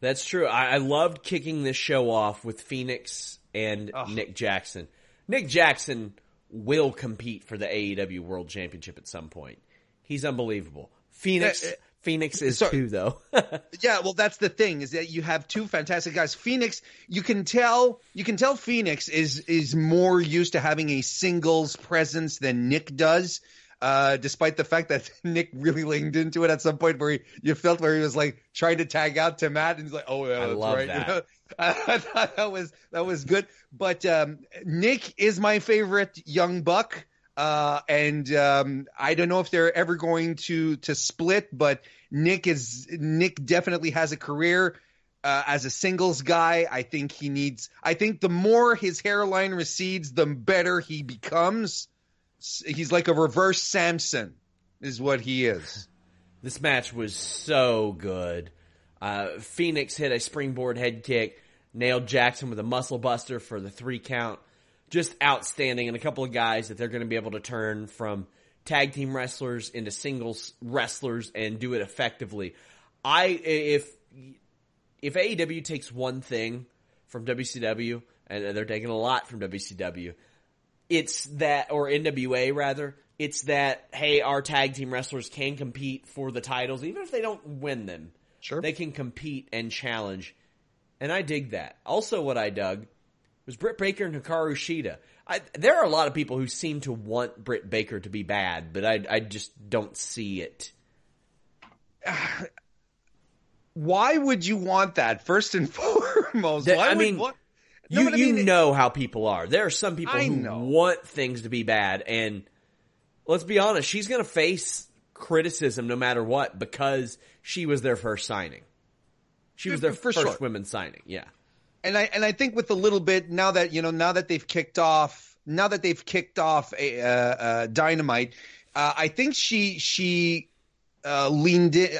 That's true. I, I loved kicking this show off with Fenix and. Nick Jackson. Nick Jackson will compete for the AEW World Championship at some point. He's unbelievable. Fenix, Uh, uh, Fenix is sorry. too though. Yeah, well, that's the thing is that you have two fantastic guys. Fenix, you can tell, you can tell Fenix is is more used to having a singles presence than Nick does. Uh, despite the fact that Nick really leaned into it at some point where he, you felt where he was like trying to tag out to Matt and he's like, oh yeah, I that's love right. that. You know? I thought that was that was good. But um, Nick is my favorite young buck. Uh, and um, I don't know if they're ever going to to split, but Nick is Nick definitely has a career uh, as a singles guy. I think he needs. I think the more his hairline recedes, the better he becomes. He's like a reverse Samson, is what he is. This match was so good. Uh, Fenix hit a springboard head kick, nailed Jackson with a muscle buster for the three count. Just outstanding, and a couple of guys that they're going to be able to turn from tag team wrestlers into singles wrestlers and do it effectively. I if if AEW takes one thing from WCW, and they're taking a lot from WCW, it's that, or NWA rather, it's that, hey, our tag team wrestlers can compete for the titles, even if they don't win them. Sure. They can compete and challenge. And I dig that. Also, what I dug was Britt Baker and Hikaru Shida. I, there are a lot of people who seem to want Britt Baker to be bad, but I, I just don't see it. why would you want that first and foremost? That, why I would, mean, what? you No, but I you know how people are. There are some people I who know. want things to be bad, and let's be honest, she's going to face criticism no matter what because she was their first signing. She was their For first sure. women's signing. Yeah, and I and I think with a little bit now that you know now that they've kicked off now that they've kicked off a uh, uh, dynamite, uh, I think she she uh, leaned in.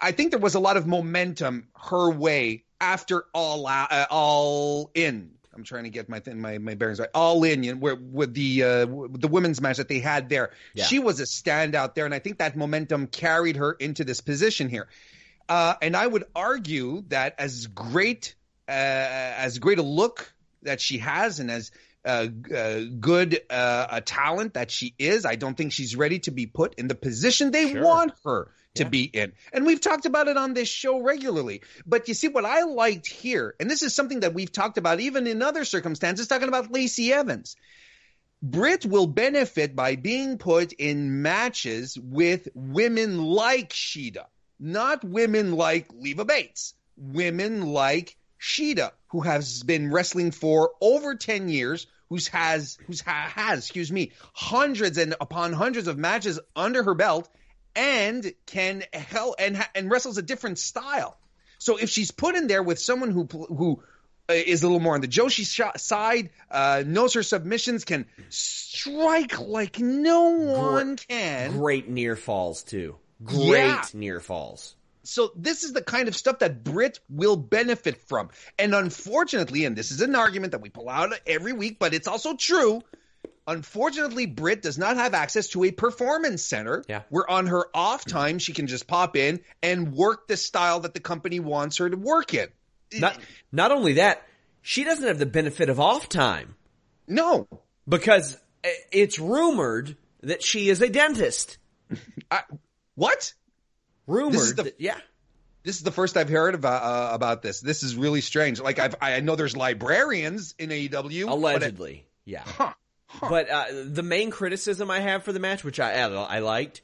I think there was a lot of momentum her way after all out, uh, all in. I'm trying to get my th- my my bearings right. All in, you know, where with the uh, the women's match that they had there, Yeah. she was a standout there, and I think that momentum carried her into this position here. Uh, and I would argue that as great as great a look that she has, and as uh, uh, good uh, a talent that she is, I don't think she's ready to be put in the position they Sure. want her to Yeah. be in. And we've talked about it on this show regularly. But you see, what I liked here, and this is something that we've talked about even in other circumstances, talking about Lacey Evans. Britt will benefit by being put in matches with women like Shida, not women like Leva Bates, women like Shida, who has been wrestling for over 10 years, who's has, who's ha- has, excuse me, hundreds and upon hundreds of matches under her belt and can hell and, ha- and wrestles a different style. So if she's put in there with someone who, who, uh, is a little more on the Joshi sh- side, uh, knows her submissions, can strike like no one can. great near falls too. Great Yeah. near falls. So this is the kind of stuff that Britt will benefit from. And unfortunately, and this is an argument that we pull out every week, but it's also true. Unfortunately, Britt does not have access to a performance center Yeah. where on her off time she can just pop in and work the style that the company wants her to work in. Not not only that, she doesn't have the benefit of off time No. because uh, it's rumored that she is a dentist. I, what? Rumored, This is the- that- yeah. This is the first I've heard about uh, about this. This is really strange. Like I've, I know there's librarians in AEW. but it- Allegedly, yeah. Huh. But uh, the main criticism I have for the match, which I I liked,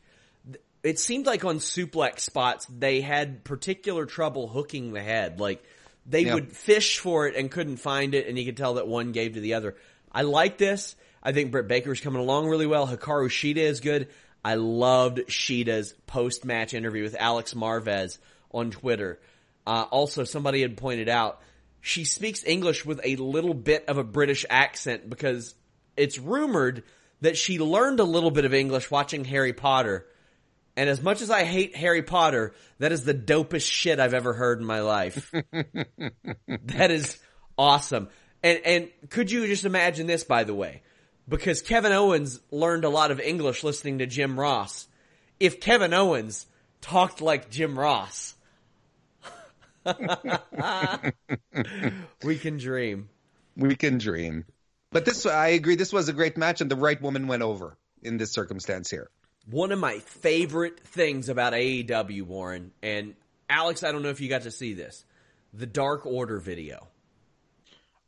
it seemed like on suplex spots they had particular trouble hooking the head. Like they Yeah. would fish for it and couldn't find it, and you could tell that one gave to the other. I like this. I think Britt Baker's coming along really well. Hikaru Shida is good. I loved Shida's post match interview with Alex Marvez on Twitter. Uh, also, somebody had pointed out she speaks English with a little bit of a British accent because it's rumored that she learned a little bit of English watching Harry Potter. And as much as I hate Harry Potter, that is the dopest shit I've ever heard in my life. that is awesome. And and could you just imagine this by the way? Because Kevin Owens learned a lot of English listening to Jim Ross. If Kevin Owens talked like Jim Ross, we can dream. We can dream. But this, I agree. This was a great match, and the right woman went over in this circumstance here. One of my favorite things about AEW, Warren, and Alex, I don't know if you got to see this, the Dark Order video.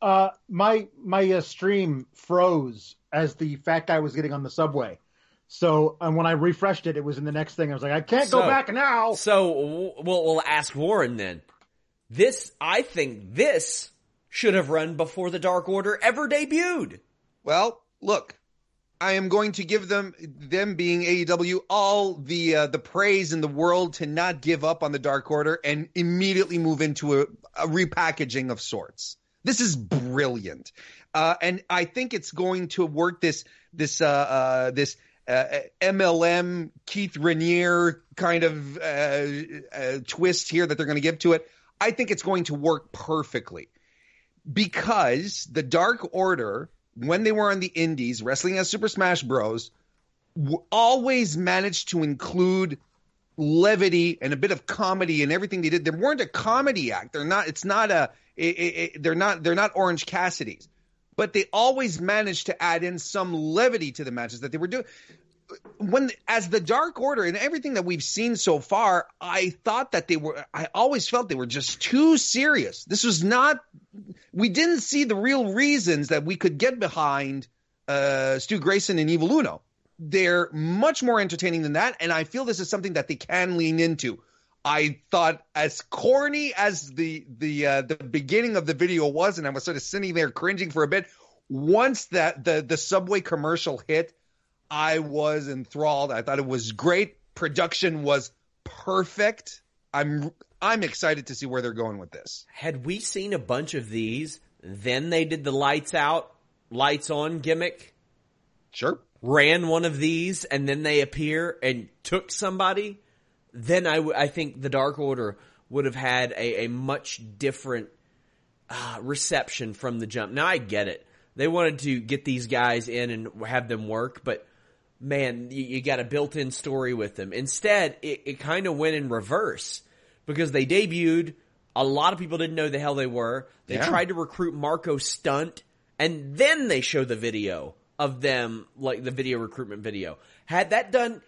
Uh, my my uh, stream froze as the fat guy was getting on the subway. So and when I refreshed it, it was in the next thing. I was like, I can't So- go back now. So we'll, we'll ask Warren then. This, I think this should have run before the Dark Order ever debuted. Well, look, I am going to give them them being AEW all the uh, the praise in the world to not give up on the Dark Order and immediately move into a, a repackaging of sorts. This is brilliant, uh, and I think it's going to work this this uh, uh this uh, MLM Keith Raniere kind of uh, twist here that they're going to give to it. I think it's going to work perfectly because the Dark Order when they were on the indies wrestling as Super Smash Bros, w- always managed to include levity and a bit of comedy in everything they did. They weren't a comedy act. They're not. It's not a. It, it, they're not. They're not Orange Cassidy's. But they always managed to add in some levity to the matches that they were doing when as the Dark Order and everything that we've seen so far, I thought that they were. I always felt they were just too serious. This was not. We didn't see the real reasons that we could get behind uh, Stu Grayson and Evil Uno. They're much more entertaining than that, and I feel this is something that they can lean into. I thought as corny as the the uh, the beginning of the video was, and I was sort of sitting there cringing for a bit. Once that the the subway commercial hit, I was enthralled. I thought it was great. Production was perfect. I'm I'm excited to see where they're going with this. Had we seen a bunch of these, then they did the lights out, lights on gimmick. Sure. Ran one of these and then they appear and took somebody, then I, w- I think the Dark Order would have had a, a much different uh, reception from the jump. Now I get it. They wanted to get these guys in and have them work, but man, you, you got a built-in story with them. Instead, it, it kind of went in reverse because they debuted. A lot of people didn't know the hell they were. They Yeah. tried to recruit Marko Stunt, and then they show the video of them, like the video recruitment video. Had that done,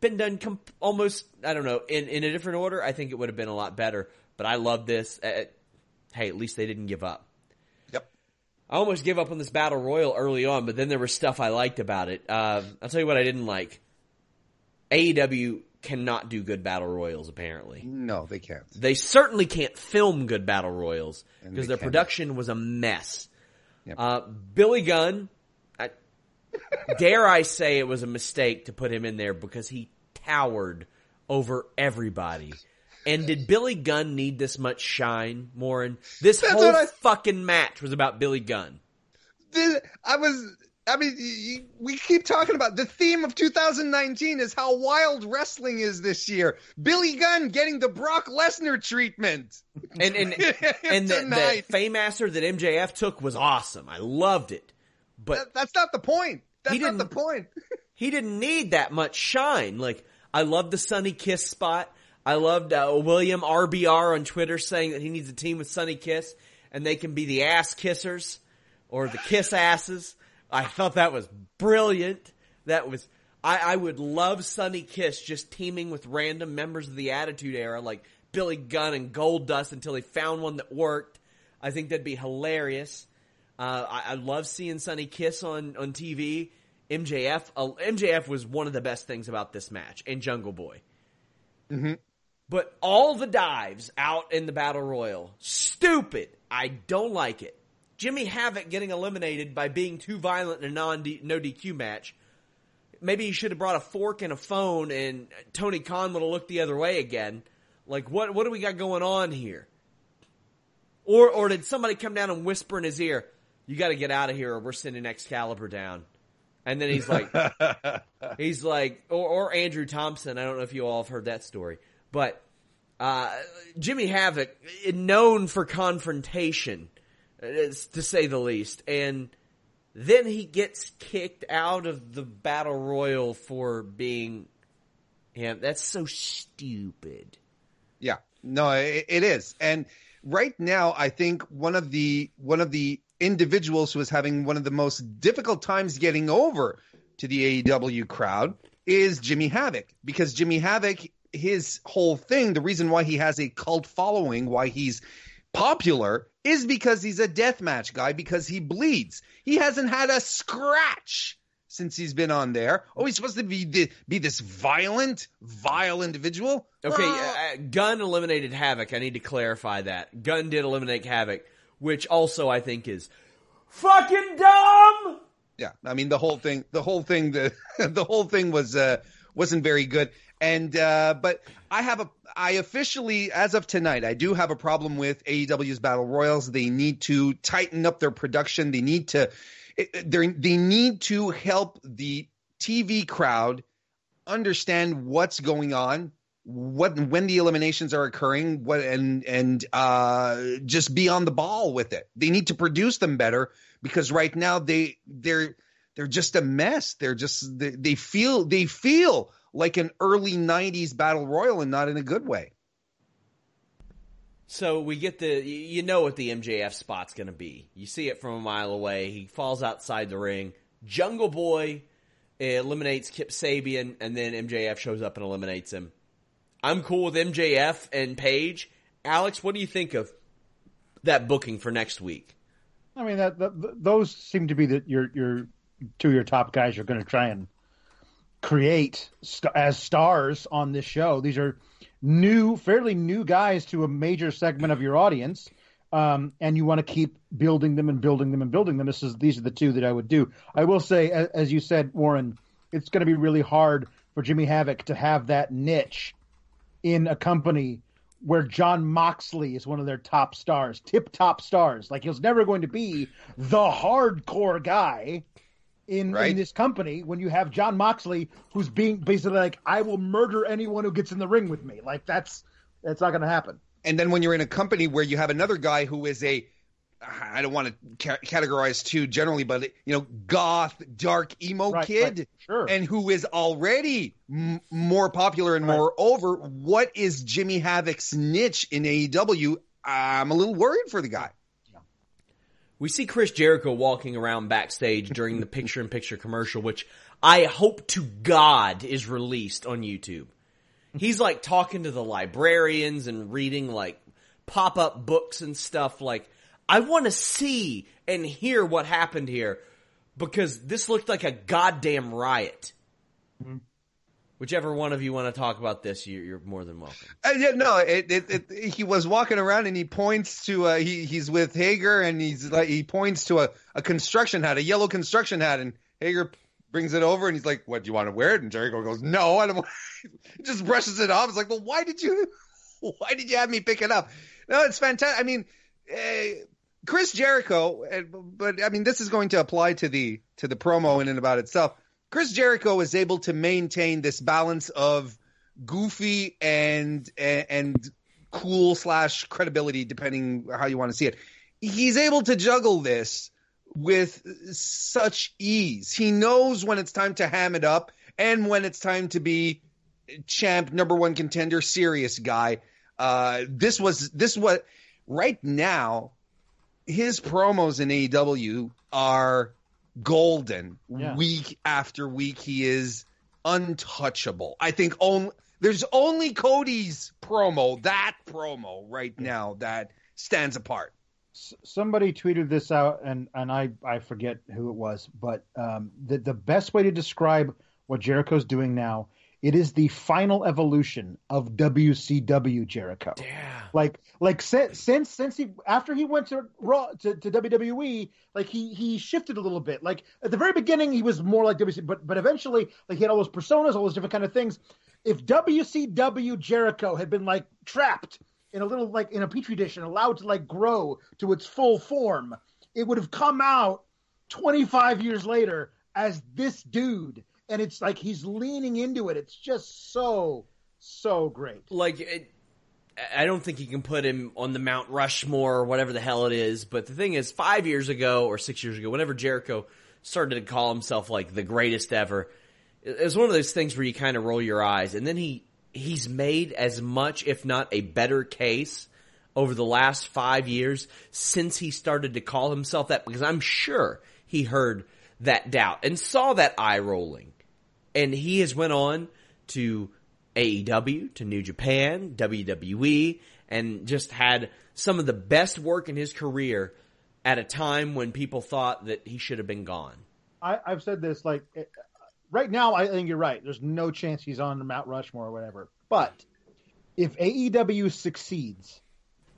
been done comp- almost, I don't know, in, in a different order, I think it would have been a lot better. But I love this. Hey, at least they didn't give up. Yep. I almost gave up on this battle royal early on, but then there was stuff I liked about it. Uh, I'll tell you what I didn't like. AEW cannot do good battle royals. Apparently, No, they can't. they certainly can't film good battle royals because their can't. production was a mess. Yep. Uh, Billy Gunn, dare I say it was a mistake to put him in there because he towered over everybody. And did Billy Gunn need this much shine, Warren? This That's whole I- fucking match was about Billy Gunn. This- I was. I mean, we keep talking about the theme of 2019 is how wild wrestling is this year. Billy Gunn getting the Brock Lesnar treatment. And and and the, the Tonight. Fameasser that MJF took was awesome. I loved it, but That- that's not the point. That's He not the didn't- point. he didn't need that much shine. Like I loved the Sunny Kiss spot. I loved uh, William RBR on Twitter saying that he needs a team with Sunny Kiss and they can be the ass kissers or the kiss asses. I thought that was brilliant. That was I, I would love Sunny Kiss just teaming with random members of the Attitude Era like Billy Gunn and Goldust until they found one that worked. I think that'd be hilarious. Uh, I, I love seeing Sunny Kiss on, on TV. MJF, uh, MJF was one of the best things about this match, and Jungle Boy. Mm-hmm. But all the dives out in the battle royal, stupid. I don't like it. Jimmy Havoc getting eliminated by being too violent in a non no DQ match. Maybe he should have brought a fork and a phone, and Tony Khan would have looked the other way again. Like what? What do we got going on here? Or or did somebody come down and whisper in his ear, "You got to get out of here, or we're sending Excalibur down." And then he's like, he's like, or, or Andrew Thompson. I don't know if you all have heard that story, but uh, Jimmy Havoc, known for confrontation, uh, to say the least, and then he gets kicked out of the battle royal for being him. That's so stupid. Yeah, no, it, it is. And right now, I think one of the one of the individuals who is having one of the most difficult times getting over to the AEW crowd is Jimmy Havoc because Jimmy Havoc, his whole thing, the reason why he has a cult following, why he's popular, is because he's a deathmatch guy because he bleeds. He hasn't had a scratch since he's been on there. Oh, he's supposed to be the, be this violent, vile individual. Okay, Ah. uh, Gunn eliminated Havoc. I need to clarify that. Gunn did eliminate Havoc, which also I think is fucking dumb. Yeah, I mean the whole thing, the whole thing, the the whole thing was uh, wasn't very good. And uh, but I have a, I officially, as of tonight, I do have a problem with AEW's battle royals. They need to tighten up their production. They need to, they they need to help the TV crowd understand what's going on what when the eliminations are occurring what and and uh just be on the ball with it. They need to produce them better because right now they they're they're just a mess. They're just they, they feel they feel like an early 90s battle royal and not in a good way. So we get the you know what the MJF spot's going to be. You see it from a mile away. He falls outside the ring. Jungle boy eliminates Kip Sabian and then MJF shows up and eliminates him I'm cool with MJF and Page. Alex, what do you think of that booking for next week? I mean, that, that those seem to be the, your your two of your top guys you're going to try and create st- as stars on this show. These are new, fairly new guys to a major segment of your audience, um, and you want to keep building them and building them and building them. This is these are the two that I would do. I will say, as, as you said, Warren, it's going to be really hard for Jimmy Havoc to have that niche in a company where Jon Moxley is one of their top stars, tip top stars. Like he was never going to be the hardcore guy in, right. in this company when you have Jon Moxley who's being basically like, I will murder anyone who gets in the ring with me. Like that's that's not going to happen. And then when you're in a company where you have another guy who is a I don't want to ca- categorize too generally, but you know, goth, dark emo right, kid, right. Sure. and who is already m- more popular and right. more over. What is Jimmy Havoc's niche in AEW? I'm a little worried for the guy. We see Chris Jericho walking around backstage during the picture in picture commercial, which I hope to God is released on YouTube. He's like talking to the librarians and reading like pop up books and stuff like I want to see and hear what happened here because this looked like a goddamn riot. Mm-hmm. Whichever one of you want to talk about this, you're, you're more than welcome. Uh, yeah, no, it, it, it, he was walking around and he points to uh, he he's with Hager and he's like he points to a, a construction hat, a yellow construction hat, and Hager brings it over and he's like, "What do you want to wear it?" And Jericho goes, "No, I don't." he just brushes it off. It's like, "Well, why did you why did you have me pick it up?" No, it's fantastic. I mean. Uh, Chris Jericho, but I mean, this is going to apply to the to the promo in and about itself. Chris Jericho is able to maintain this balance of goofy and and cool slash credibility, depending how you want to see it. He's able to juggle this with such ease. He knows when it's time to ham it up and when it's time to be champ, number one contender, serious guy. Uh, this was this what right now his promos in AEW are golden. Yeah. Week after week, he is untouchable. I think only there's only Cody's promo, that promo right now that stands apart. Somebody tweeted this out, and and I I forget who it was, but um, the the best way to describe what Jericho's doing now it is the final evolution of WCW Jericho. Yeah. Like like since since since he after he went to Raw to, to WWE, like he he shifted a little bit. Like at the very beginning, he was more like WCW, but but eventually, like he had all those personas, all those different kind of things. If WCW Jericho had been like trapped in a little like in a petri dish and allowed to like grow to its full form, it would have come out 25 years later as this dude and it's like he's leaning into it. It's just so so great. Like it, I don't think you can put him on the Mount Rushmore or whatever the hell it is. But the thing is, five years ago or six years ago, whenever Jericho started to call himself like the greatest ever, it was one of those things where you kind of roll your eyes. And then he he's made as much, if not a better case over the last five years since he started to call himself that because I'm sure he heard that doubt and saw that eye rolling and he has went on to AEW, to New Japan, WWE, and just had some of the best work in his career at a time when people thought that he should have been gone. I, have said this like eh, right now. I think you're right. There's no chance he's on Mount Rushmore or whatever. But if AEW succeeds,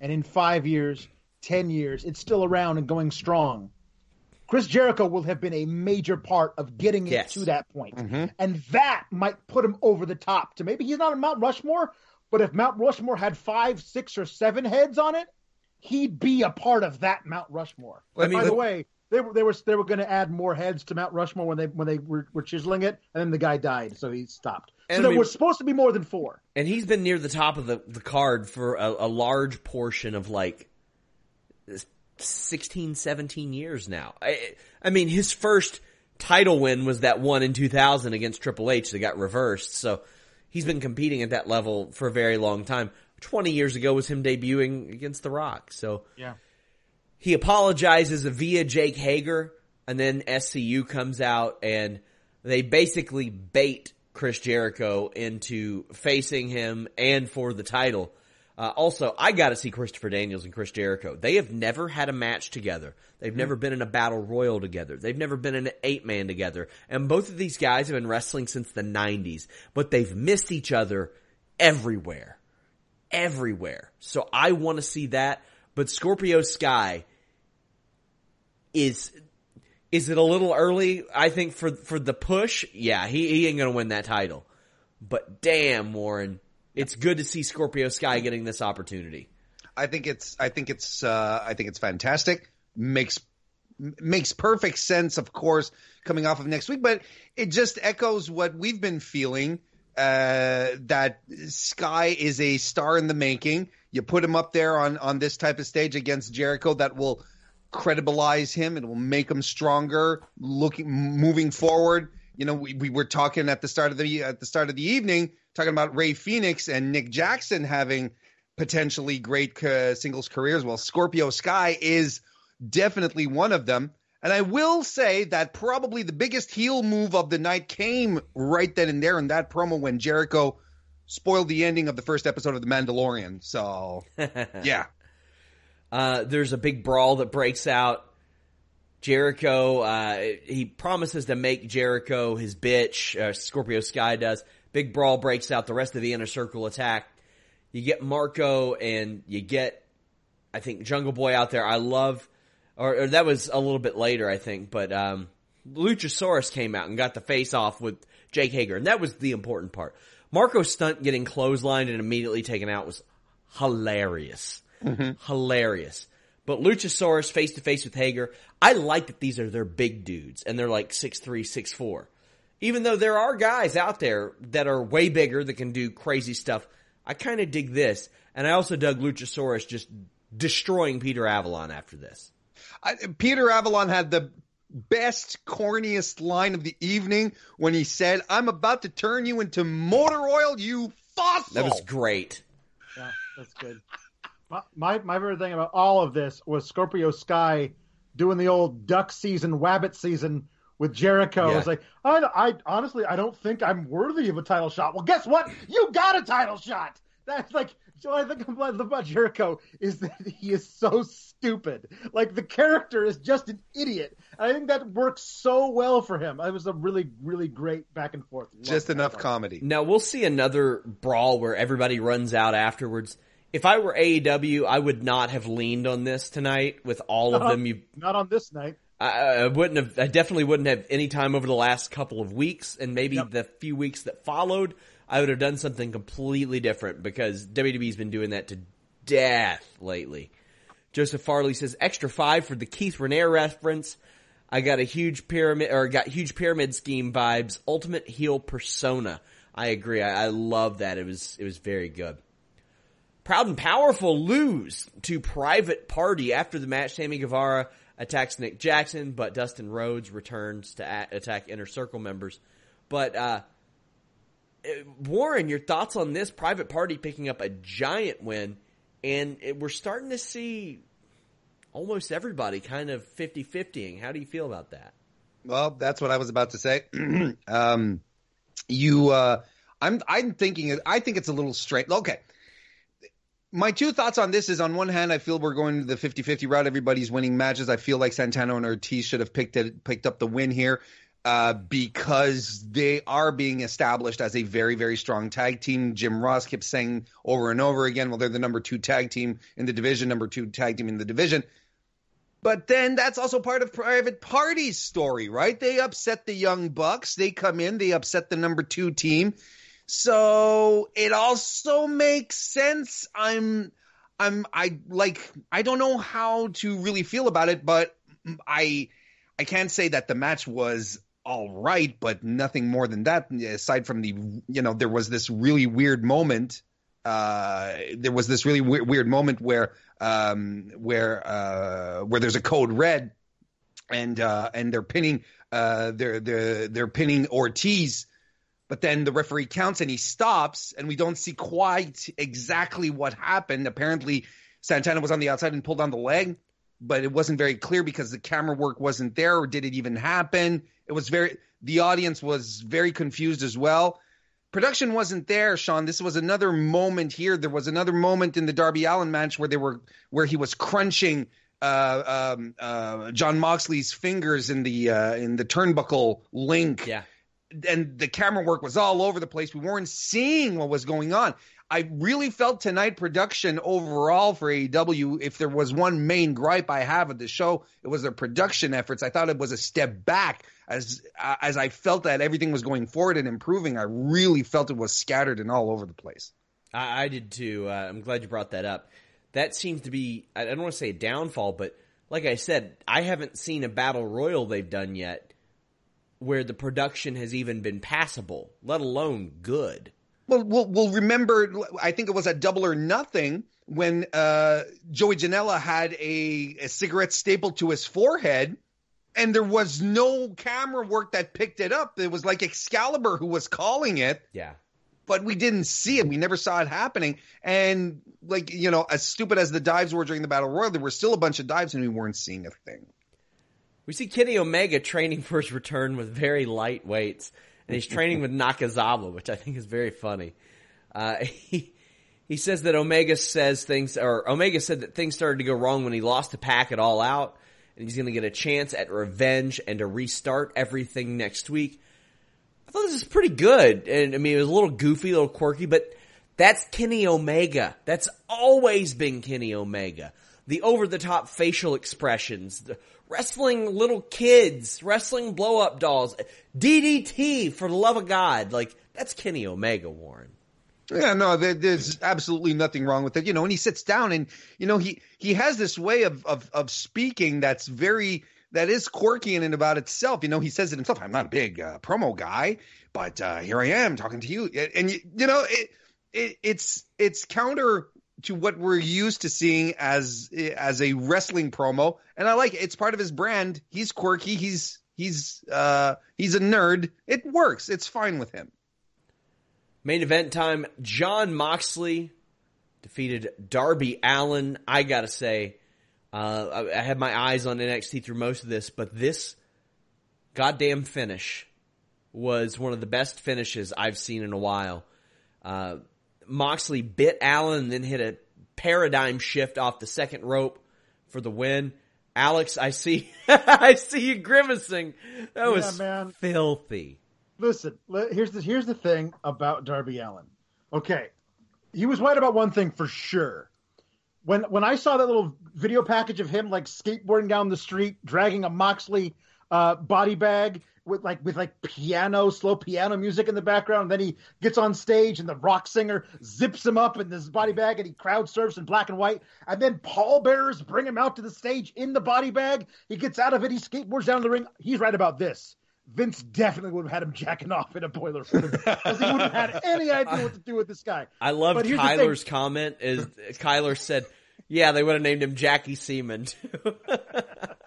and in five years, ten years, it's still around and going strong, Chris Jericho will have been a major part of getting it Yes. to that point. Mm-hmm. And that might put him over the top to maybe he's not on Mount Rushmore, but if Mount Rushmore had five, six, or seven heads on it, he'd be a part of that Mount Rushmore. And mean, by the way, they were they were they were going to add more heads to Mount Rushmore when they when they were, were chiseling it, and then the guy died, so he stopped. And so I there mean- was supposed to be more than four. and he's been near the top of the, the card for a, a large portion of like 16 17 years now I, I mean his first title win was that one in 2000 against triple h that got reversed so he's been competing at that level for a very long time 20 years ago was him debuting against the rock so Yeah. he apologizes via Jake Hager, and then SCU comes out and they basically bait Chris Jericho into facing him and for the title. Uh, also, I got to see Christopher Daniels and Chris Jericho. They have never had a match together. They've never been in a battle royal together. They've never been in an eight man together. And both of these guys have been wrestling since the 90s, but they've missed each other everywhere everywhere. So I want to see that. But Scorpio Sky is is it a little early? I think for for the push. Yeah, he he ain't gonna win that title. But damn, Warren, it's good to see Scorpio Sky getting this opportunity. I think it's I think it's uh, I think it's fantastic. Makes makes perfect sense, of course, coming off of next week, but it just echoes what we've been feeling. Uh, that Sky is a star in the making. You put him up there on on this type of stage against Jericho, that will credibilize him. It will make him stronger. Looking moving forward, you know, we, we were talking at the start of the at the start of the evening, talking about Rey Fenix and Nick Jackson having potentially great uh, singles careers. Well, Scorpio Sky is definitely one of them. And I will say that probably the biggest heel move of the night came right then and there in that promo when Jericho spoiled the ending of the first episode of The Mandalorian. So, yeah. Uh, there's a big brawl that breaks out. Jericho, uh, he promises to make Jericho his bitch. Uh, Scorpio Sky does. Big brawl breaks out. The rest of the inner circle attack. You get Marko and you get, I think, Jungle Boy out there. I love, or, or that was a little bit later, I think, but, um, Luchasaurus came out and got the face off with Jake Hager, and that was the important part. Marko's stunt getting clotheslined and immediately taken out was hilarious. Hilarious. But Luchasaurus face to face with Hager, I like that these are their big dudes and they're like six three, six four. Even though there are guys out there that are way bigger that can do crazy stuff, I kind of dig this. And I also dug Luchasaurus just destroying Peter Avalon after this. I, Peter Avalon had the best, corniest line of the evening when he said, I'm about to turn you into motor oil, you fossil. That was great. Yeah, that's good. My, my my favorite thing about all of this was Scorpio Sky doing the old duck season, wabbit season with Jericho. Yeah. It's like I, I honestly I don't think I'm worthy of a title shot. Well, guess what? You got a title shot. That's like so. I think what I love about Jericho is that he is so stupid. Like the character is just an idiot. I think that works so well for him. It was a really really great back and forth. Love Just that. enough comedy. Now we'll see another brawl where everybody runs out afterwards. If I were AEW, I would not have leaned on this tonight with all of them. You, Not on this night. I, I wouldn't have. I definitely wouldn't have any time over the last couple of weeks, and maybe Yep. the few weeks that followed. I would have done something completely different because WWE's been doing that to death lately. Joseph Farley says extra five for the Keith Raniere reference. I got a huge pyramid or got huge pyramid scheme vibes. Ultimate heel persona. I agree. I, I love that. It was it was very good. Proud and powerful lose to Private Party after the match. Sammy Guevara attacks Nick Jackson, but Dustin Rhodes returns to a- attack Inner Circle members. But uh, uh, Warren, your thoughts on this Private Party picking up a giant win, and it, we're starting to see almost everybody kind of 50-50ing. How do you feel about that? Well, that's what I was about to say. um, you, uh, I'm, I'm thinking, I think it's a little straight. Okay. My two thoughts on this is on one hand, I feel we're going to the 50-50 route. Everybody's winning matches. I feel like Santana and Ortiz should have picked picked up the win here, uh, because they are being established as a very, very strong tag team. Jim Ross keeps saying over and over again, well, they're the number two tag team in the division, number two tag team in the division But then that's also part of Private Party's story, right? They upset the Young Bucks. They come in, they upset the number two team. So it also makes sense. I'm, I'm, I like, I don't know how to really feel about it, but I, I can't say that the match was all right, but nothing more than that. Aside from the, you know, there was this really weird moment. Uh, there was this really weird, weird moment where, um, where, uh, where there's a code red, and uh, and they're pinning, uh, they're they're they're pinning Ortiz, but then the referee counts and he stops, and we don't see quite exactly what happened. Apparently, Santana was on the outside and pulled on the leg, but it wasn't very clear because the camera work wasn't there, or did it even happen? It was very the audience was very confused as well. Production wasn't there, Sean. This was another moment here. There was another moment in the Darby Allin match where they were where he was crunching uh, um, uh, Jon Moxley's fingers in the uh, in the turnbuckle link. Yeah. And the camera work was all over the place. We weren't seeing what was going on. I really felt tonight production overall for AEW. If there was one main gripe I have of the show, it was their production efforts. I thought it was a step back as uh, as I felt that everything was going forward and improving. I really felt it was scattered and all over the place. I, I did too. Uh, I'm glad you brought that up. That seems to be I don't want to say a downfall, but like I said, I haven't seen a battle royal they've done yet where the production has even been passable, let alone good. Well, we'll, we'll remember. I think it was at Double or Nothing when uh, Joey Janela had a, a cigarette stapled to his forehead, and there was no camera work that picked it up. It was like Excalibur who was calling it. Yeah. But we didn't see it. We never saw it happening. And like you know, as stupid as the dives were during the battle royal, there were still a bunch of dives, and we weren't seeing a thing. We see Kenny Omega training for his return with very light weights and he's training with Nakazawa, which I think is very funny. Uh, he he says that Omega says things, or Omega said that things started to go wrong when he lost the PAC it all out, and he's going to get a chance at revenge and to restart everything next week. I thought this is pretty good, and I mean it was a little goofy, a little quirky, but that's Kenny Omega. That's always been Kenny Omega. The over the top facial expressions, the wrestling little kids, wrestling blow up dolls, DDT for the love of God. Like, that's Kenny Omega, Warren. Yeah, no, there, there's absolutely nothing wrong with it. You know, and he sits down and, you know, he, he has this way of, of, of speaking that's very, that is quirky in and about itself. You know, he says it himself. I'm not a big uh, promo guy, but uh, here I am talking to you. And, you, you know, it, it, it's, it's counter to what we're used to seeing as as a wrestling promo, and I like it. It's part of his brand. He's quirky. He's he's uh he's a nerd. It works. It's fine with him. Main event time. Jon Moxley defeated Darby Allin. I gotta say, uh, I, I had my eyes on NXT through most of this, but this goddamn finish was one of the best finishes I've seen in a while. Uh, Moxley bit Allin and then hit a paradigm shift off the second rope for the win. Alex, I see, I see you grimacing. That was man. filthy. Listen, here's the here's the thing about Darby Allin. Okay, he was right about one thing for sure. When when I saw that little video package of him like skateboarding down the street, dragging a Moxley uh, body bag with like with like piano, slow piano music in the background. And then he gets on stage and the rock singer zips him up in this body bag and he crowd surfs in black and white. And then pallbearers bring him out to the stage in the body bag. He gets out of it. He skateboards down the ring. He's right about this. Vince definitely would have had him jacking off in a boiler because he wouldn't have had any idea what to do with this guy. I love Kyler's comment. Is Kyler said, "Yeah, they would have named him Jackie Seaman."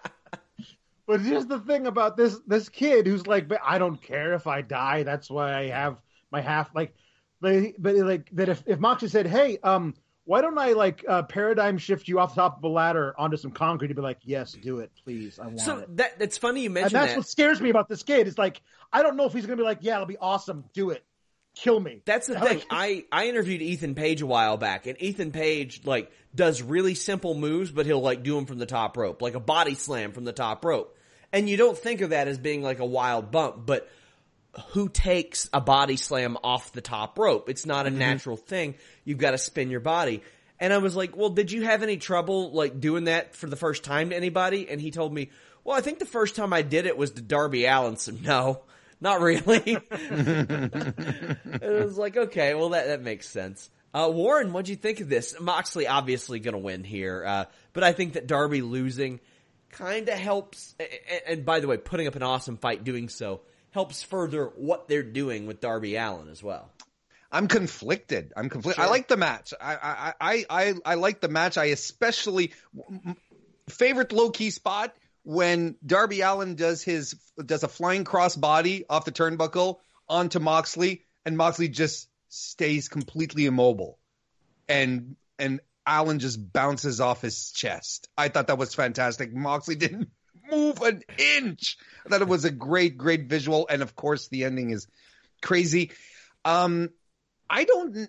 But here's the thing about this this kid who's like, but I don't care if I die. That's why I have my half. Like, but but like that if if Moxley said, hey, um, why don't I like uh, paradigm shift you off the top of a ladder onto some concrete? He'd be like, yes, do it, please. I want so it. that it's funny you mentioned that. and that's that. what scares me about this kid. It's like I don't know if he's gonna be like, yeah, it'll be awesome, do it kill me. That's the thing. I, I interviewed Ethan Page a while back, and Ethan Page like does really simple moves, but he'll like do them from the top rope, like a body slam from the top rope. And you don't think of that as being like a wild bump, but who takes a body slam off the top rope? It's not a mm-hmm. natural thing. You've got to spin your body. And I was like, well, did you have any trouble like doing that for the first time to anybody? And he told me, well, I think the first time I did it was to Darby Allin. So no, not really. it was like, okay, well that, that makes sense. Uh, Warren, what'd you think of this? Moxley obviously gonna win here, uh, but I think that Darby losing kind of helps. And, by the way, putting up an awesome fight doing so helps further what they're doing with Darby Allin as well. I'm conflicted. I'm conflicted. Sure. I like the match. I, I I I I like the match. I especially favorite low key spot when Darby Allin does his does a flying cross body off the turnbuckle onto Moxley, and Moxley just stays completely immobile, and and Allin just bounces off his chest. I thought that was fantastic. Moxley didn't move an inch. I thought it was a great, great visual, and of course the ending is crazy. Um, I don't,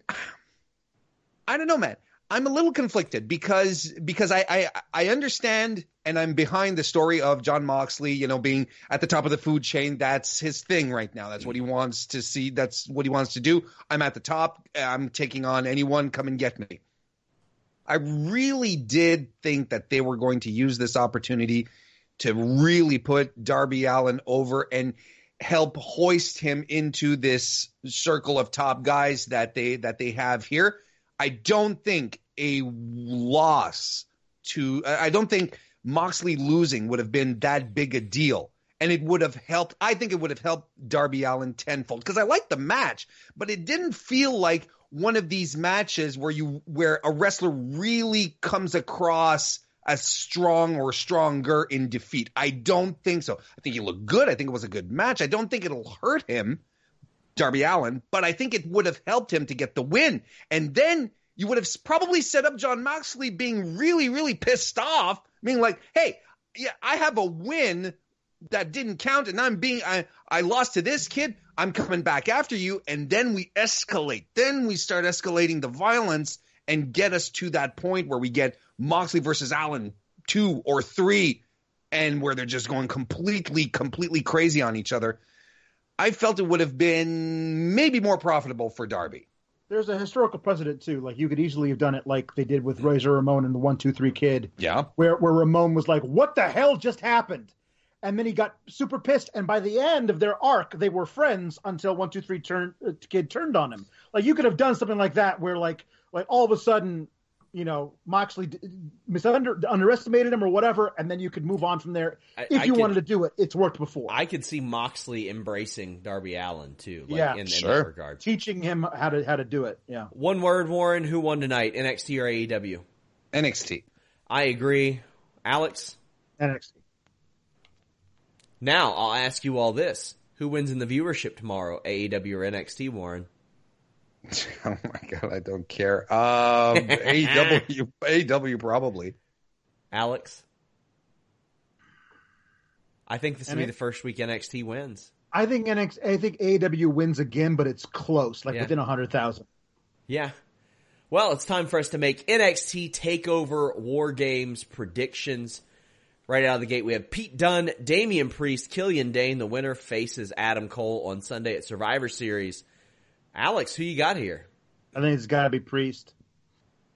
I don't know, man. I'm a little conflicted because because I, I I understand and I'm behind the story of Jon Moxley, you know, being at the top of the food chain. That's his thing right now. That's what he wants to see. That's what he wants to do. I'm at the top. I'm taking on anyone. Come and get me. I really did think that they were going to use this opportunity to really put Darby Allin over and help hoist him into this circle of top guys that they that they have here. I don't think a loss to I don't think Moxley losing would have been that big a deal. And it would have helped. I think it would have helped Darby Allin tenfold because I liked the match, but it didn't feel like one of these matches where you where a wrestler really comes across as strong or stronger in defeat. I don't think so. I think he looked good. I think it was a good match. I don't think it'll hurt him, Darby Allin, but I think it would have helped him to get the win. And then you would have probably set up Jon Moxley being really, really pissed off, being like, "Hey, yeah, I have a win that didn't count, and I'm being I I lost to this kid. I'm coming back after you." And then we escalate. Then we start escalating the violence and get us to that point where we get Moxley versus Allin two or three, and where they're just going completely, completely crazy on each other. I felt it would have been maybe more profitable for Darby there's a historical precedent too. Like you could easily have done it like they did with Razor Ramon and the One Two Three Kid. Yeah. Where where Ramon was like, "What the hell just happened?" And then he got super pissed. And by the end of their arc, they were friends until One Two Three turned uh, Kid turned on him. Like you could have done something like that, where like like all of a sudden you know Moxley misunder underestimated him or whatever, and then you could move on from there. I, if you could, wanted to do it, it's worked before. I could see Moxley embracing Darby Allin too. Like, yeah, in, sure. In regard, teaching him how to how to do it. Yeah. One word, Warren. Who won tonight? NXT or AEW? NXT. I agree. Alex. NXT. Now I'll ask you all this: Who wins in the viewership tomorrow? AEW or NXT? Warren. Oh my god, I don't care. Um, AW, AW probably. Alex, I think this will be the first week NXT wins. I think NXT, I think AW wins again, but it's close, like yeah. within a hundred thousand. Yeah. Well, it's time for us to make NXT Takeover War Games predictions. Right out of the gate, we have Pete Dunne, Damian Priest, Killian Dain. The winner faces Adam Cole on Sunday at Survivor Series. Alex, who you got here? I think it's got to be Priest.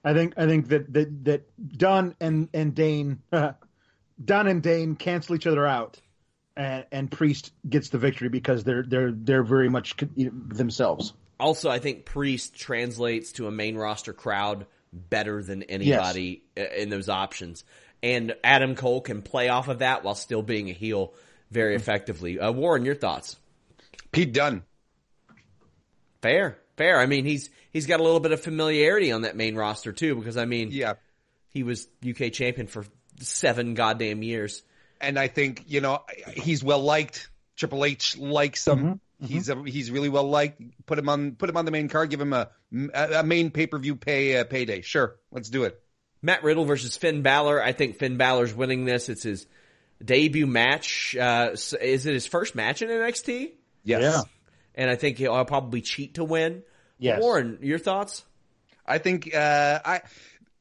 I think I think that that that Dunne and and Dain, uh, Dunne and Dain cancel each other out, and and Priest gets the victory because they're they're they're very much themselves. Also, I think Priest translates to a main roster crowd better than anybody yes. in those options, and Adam Cole can play off of that while still being a heel very effectively. Uh, Warren, your thoughts? Pete Dunne. Fair, fair. I mean, he's he's got a little bit of familiarity on that main roster too, because I mean, yeah, he was UK champion for seven goddamn years. And I think you know he's well liked. Triple H likes him. Mm-hmm. Mm-hmm. He's a, he's really well liked. Put him on put him on the main card. Give him a a main pay per view pay uh, payday. Sure, let's do it. Matt Riddle versus Finn Balor. I think Finn Balor's winning this. It's his debut match. Uh, is it his first match in NXT? Yes. Yeah and I think he'll probably cheat to win. Yes. Warren, your thoughts? I think uh, I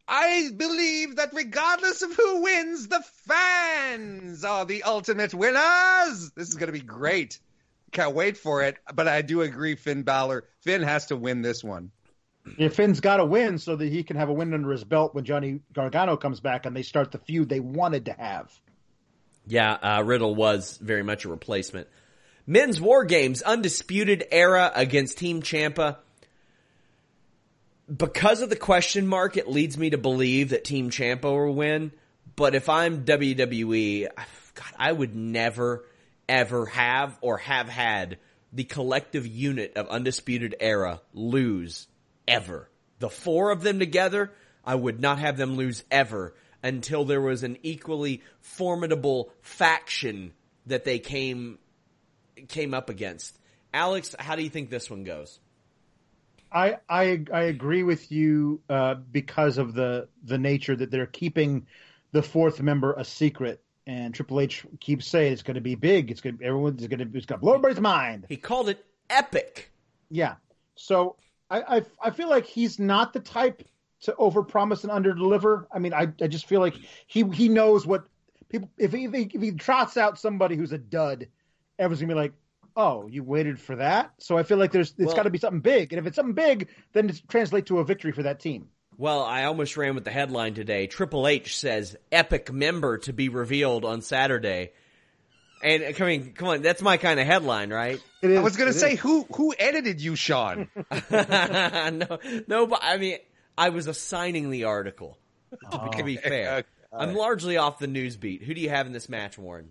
I believe that regardless of who wins, the fans are the ultimate winners. This is going to be great. Can't wait for it. But I do agree, Finn Balor. Finn has to win this one. If Finn's got to win so that he can have a win under his belt when Johnny Gargano comes back and they start the feud they wanted to have. Yeah, uh, Riddle was very much a replacement. Men's War Games, Undisputed Era against Team Ciampa. Because of the question mark, it leads me to believe that Team Ciampa will win. But if I'm WWE, God, I would never, ever have or have had the collective unit of Undisputed Era lose ever. The four of them together, I would not have them lose ever until there was an equally formidable faction that they came came up against. Alex, how do you think this one goes? I I I agree with you uh, because of the the nature that they're keeping the fourth member a secret, and Triple H keeps saying it's going to be big. It's going to everyone's going to it's going to blow everybody's mind. He called it epic. Yeah. So I I, I feel like he's not the type to overpromise and underdeliver. I mean, I I just feel like he he knows what people if he if he, trots out somebody who's a dud, everyone's gonna be like, oh, you waited for that. So I feel like there's it's Well- got to be something big, and if it's something big, then it translates to a victory for that team. Well, I almost ran with the headline today. Triple H says epic member to be revealed on Saturday. And I mean, come on, that's my kind of headline, right? It is, I was going to say is. who who edited you, Sean? no, no, but I mean, I was assigning the article. To be fair, okay. I'm largely off the news beat. Who do you have in this match, Warren?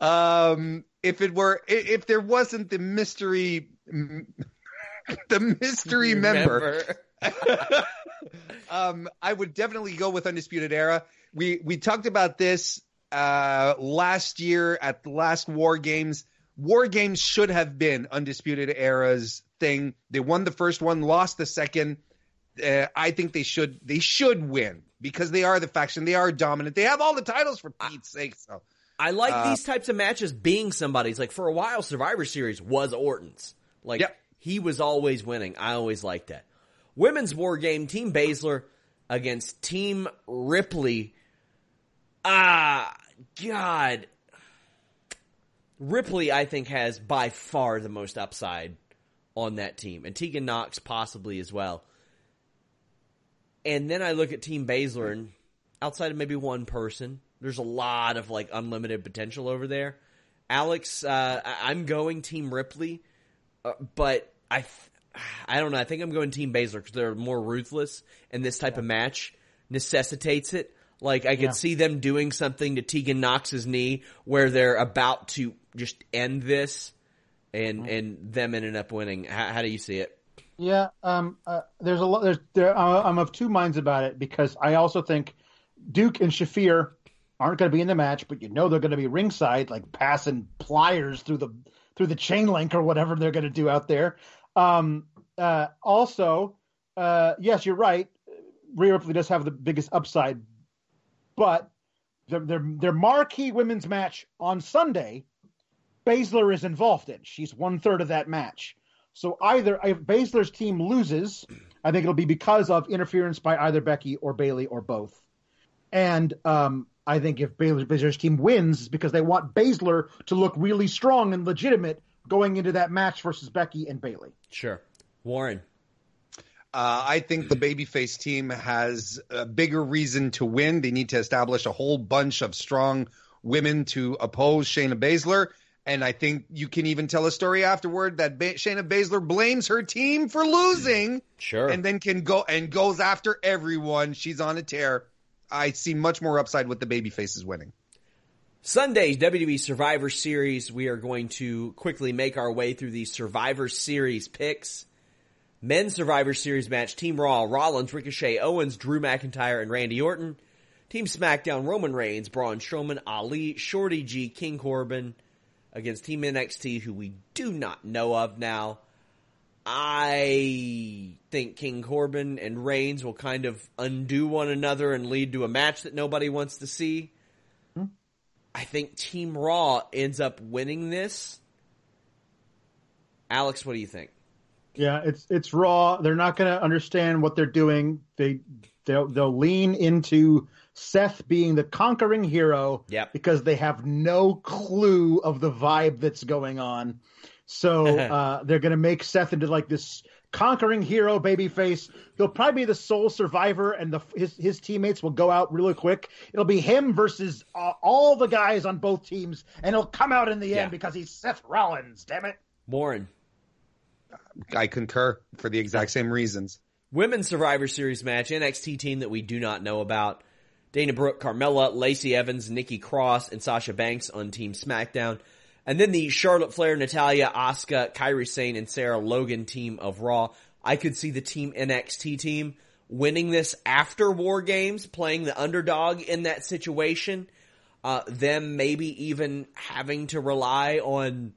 Um, if it were, if there wasn't the mystery, the mystery member, um, I would definitely go with Undisputed Era. We we talked about this uh, last year at the last War Games. War Games should have been Undisputed Era's thing. They won the first one, lost the second. Uh, I think they should they should win because they are the faction. They are dominant. They have all the titles for Pete's sake. So I like Uh, these types of matches being somebody's. Like for a while, Survivor Series was Orton's. Like Yep. he was always winning. I always liked that. Women's War Game, Team Baszler against Team Ripley. Ah, God. Ripley, I think, has by far the most upside on that team, and Tegan Nox possibly as well. And then I look at Team Baszler, and outside of maybe one person, there's a lot of like unlimited potential over there. Alex, uh, I- I'm going Team Ripley, uh, but I, th- I don't know. I think I'm going Team Baszler because they're more ruthless, and this type of match necessitates it. Like I could Yeah. see them doing something to Tegan Nox's knee where they're about to just end this, and and them ending up winning. How, how do you see it? Yeah, um, uh, there's a lot. There's there. I'm of two minds about it because I also think Duke and Shafir aren't going to be in the match, but you know they're going to be ringside, like passing pliers through the through the chain link or whatever they're going to do out there. Um, uh, also, uh, yes, you're right. Rhea Ripley does have the biggest upside, but their their, their marquee women's match on Sunday, Baszler is involved in. She's one third of that match. So either if Baszler's team loses, I think it'll be because of interference by either Becky or Bayley or both. And um, I think if Baszler, Baszler's team wins, it's because they want Baszler to look really strong and legitimate going into that match versus Becky and Bayley. Sure, Warren. Uh, I think the babyface team has a bigger reason to win. They need to establish a whole bunch of strong women to oppose Shayna Baszler. And I think you can even tell a story afterward that ba- Shayna Baszler blames her team for losing Sure. and then can go and goes after everyone. She's on a tear. I see much more upside with the babyfaces winning. Sunday's WWE Survivor Series. We are going to quickly make our way through the Survivor Series picks. Men's Survivor Series match: Team Raw, Rollins, Ricochet, Owens, Drew McIntyre, and Randy Orton. Team SmackDown: Roman Reigns, Braun Strowman, Ali, Shorty G, King Corbin against Team NXT, who we do not know of now. I think King Corbin and Reigns will kind of undo one another and lead to a match that nobody wants to see. I think Team Raw ends up winning this. Alex, what do you think? Yeah, it's it's raw. They're not going to understand what they're doing. They they'll they'll lean into Seth being the conquering hero Yep. because they have no clue of the vibe that's going on. So uh, they're going to make Seth into like this conquering hero babyface. He'll probably be the sole survivor, and the his his teammates will go out really quick. It'll be him versus uh, all the guys on both teams, and he'll come out in the Yeah. end because he's Seth Rollins. Damn it! Warren. I concur for the exact same reasons. Women's Survivor Series match, NXT team that we do not know about. Dana Brooke, Carmella, Lacey Evans, Nikki Cross, and Sasha Banks on Team SmackDown. And then the Charlotte Flair, Natalya, Asuka, Kairi Sane, and Sarah Logan team of Raw. I could see the Team NXT team winning this after War Games, playing the underdog in that situation. Uh, them maybe even having to rely on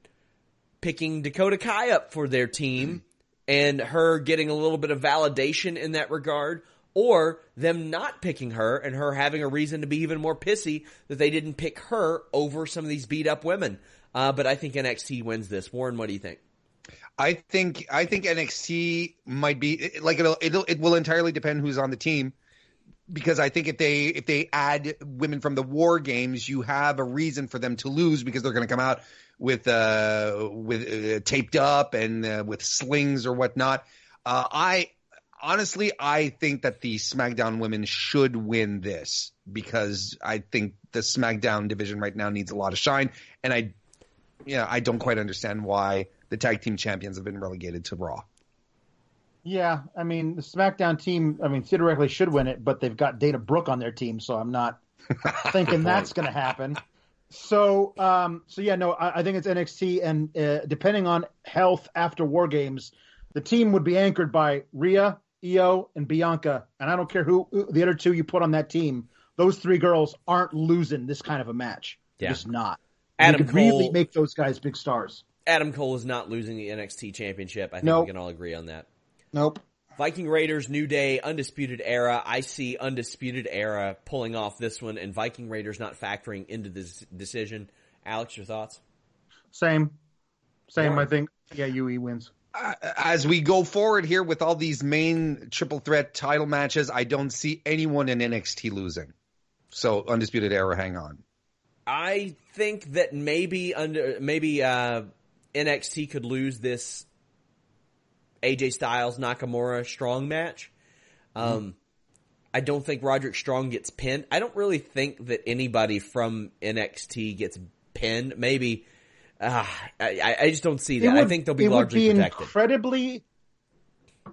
picking Dakota Kai up for their team and her getting a little bit of validation in that regard, or them not picking her and her having a reason to be even more pissy that they didn't pick her over some of these beat up women. Uh, but I think NXT wins this. Warren, what do you think? I think I think NXT might be like it'll, it'll it will entirely depend who's on the team because I think if they if they add women from the war games, you have a reason for them to lose because they're going to come out with uh with uh, taped up and uh, with slings or whatnot. Uh, I honestly I think that the SmackDown women should win this because I think the SmackDown division right now needs a lot of shine, and I yeah I don't quite understand why the tag team champions have been relegated to Raw. Yeah, I mean the SmackDown team. I mean theoretically should win it, but they've got Dana Brooke on their team, so I'm not thinking that's going to happen. So, um, so yeah, no, I, I think it's NXT, and uh, depending on health after War Games, the team would be anchored by Rhea, Io, and Bianca. And I don't care who, who the other two you put on that team; those three girls aren't losing this kind of a match. They're Yeah. Just not. Adam you could Cole, really make those guys big stars. Adam Cole is not losing the NXT championship. I think Nope. we can all agree on that. Nope. Viking Raiders, New Day, Undisputed Era. I see Undisputed Era pulling off this one and Viking Raiders not factoring into this decision. Alex, your thoughts? Same. Same. Warren. I think. Yeah, UE wins. Uh, as we go forward here with all these main triple threat title matches, I don't see anyone in NXT losing. So undisputed era, hang on. I think that maybe under maybe uh, NXT could lose this AJ Styles Nakamura Strong match. Um, I don't think Roderick Strong gets pinned. I don't really think that anybody from NXT gets pinned. Maybe uh, I, I just don't see that. I think they'll be it largely would be protected. incredibly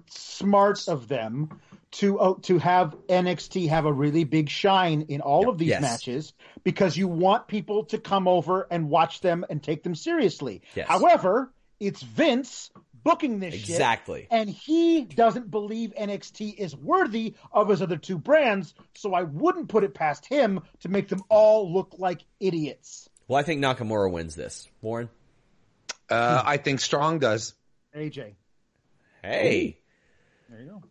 smart of them to uh, to have NXT have a really big shine in all of these Yes. matches because you want people to come over and watch them and take them seriously. Yes. However, it's Vince booking this shit, Exactly. and he doesn't believe NXT is worthy of his other two brands, so I wouldn't put it past him to make them all look like idiots. Well, I think Nakamura wins this. Warren? Uh, I think Strong does. AJ, Hey. there you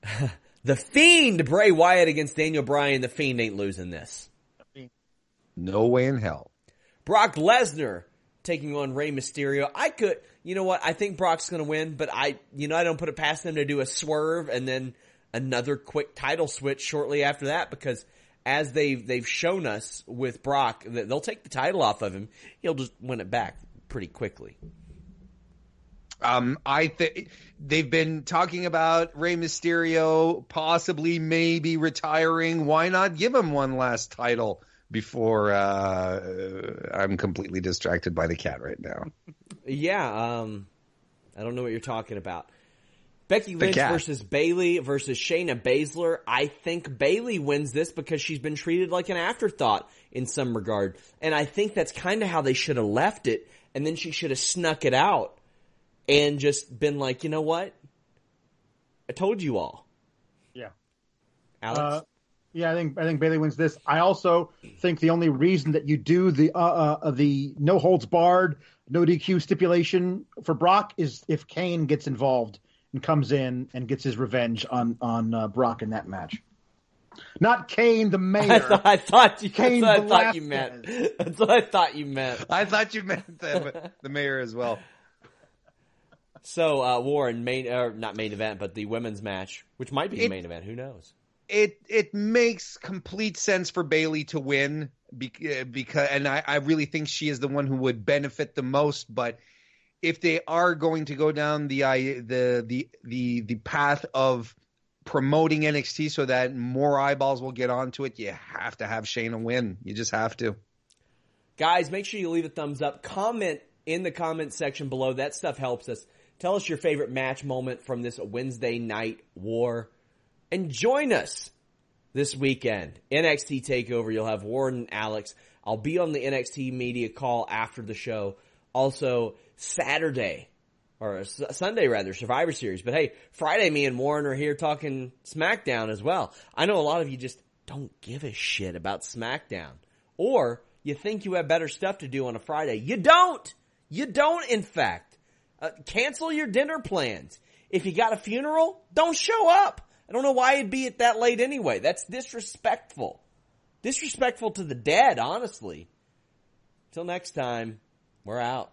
go. The Fiend, Bray Wyatt against Daniel Bryan. The Fiend ain't losing this. No way in hell. Brock Lesnar taking on Rey Mysterio. I could, you know what? I think Brock's going to win, but I, you know, I don't put it past them to do a swerve and then another quick title switch shortly after that because as they've they've shown us with Brock they'll take the title off of him, he'll just win it back pretty quickly. Um, I think they've been talking about Rey Mysterio possibly maybe retiring. Why not give him one last title before uh, I'm completely distracted by the cat right now? Yeah, um, I don't know what you're talking about. Becky Lynch versus Bayley versus Shayna Baszler. I think Bayley wins this because she's been treated like an afterthought in some regard. And I think that's kind of how they should have left it. And then she should have snuck it out and just been like, you know what? I told you all. Yeah. Alex? Yeah, I think I think Bayley wins this. I also think the only reason that you do the uh, uh, the no holds barred, no DQ stipulation for Brock is if Kane gets involved and comes in and gets his revenge on on uh, Brock in that match. Not Kane the I mayor. thought, I thought you, Cain that's what I thought you meant. That's what I thought you meant. I thought you meant the, the mayor as well. So, uh, Warren, main, or not main event, but the women's match, which might be the It- main event. Who knows? It it makes complete sense for Bayley to win because, uh, because and I, I really think she is the one who would benefit the most. But if they are going to go down the the the the the path of promoting NXT so that more eyeballs will get onto it, you have to have Shayna win. You just have to. Guys, make sure you leave a thumbs up. Comment in the comment section below. That stuff helps us. Tell us your favorite match moment from this Wednesday night war. And join us this weekend. NXT TakeOver. You'll have Warren and Alex. I'll be on the NXT media call after the show. Also, Saturday, or Sunday rather, Survivor Series. But hey, Friday, me and Warren are here talking SmackDown as well. I know a lot of you just don't give a shit about SmackDown. Or you think you have better stuff to do on a Friday. You don't! You don't, in fact. Uh, cancel your dinner plans. If you got a funeral, don't show up. I don't know why it'd be at that late anyway. That's disrespectful. Disrespectful to the dead, honestly. Till next time, we're out.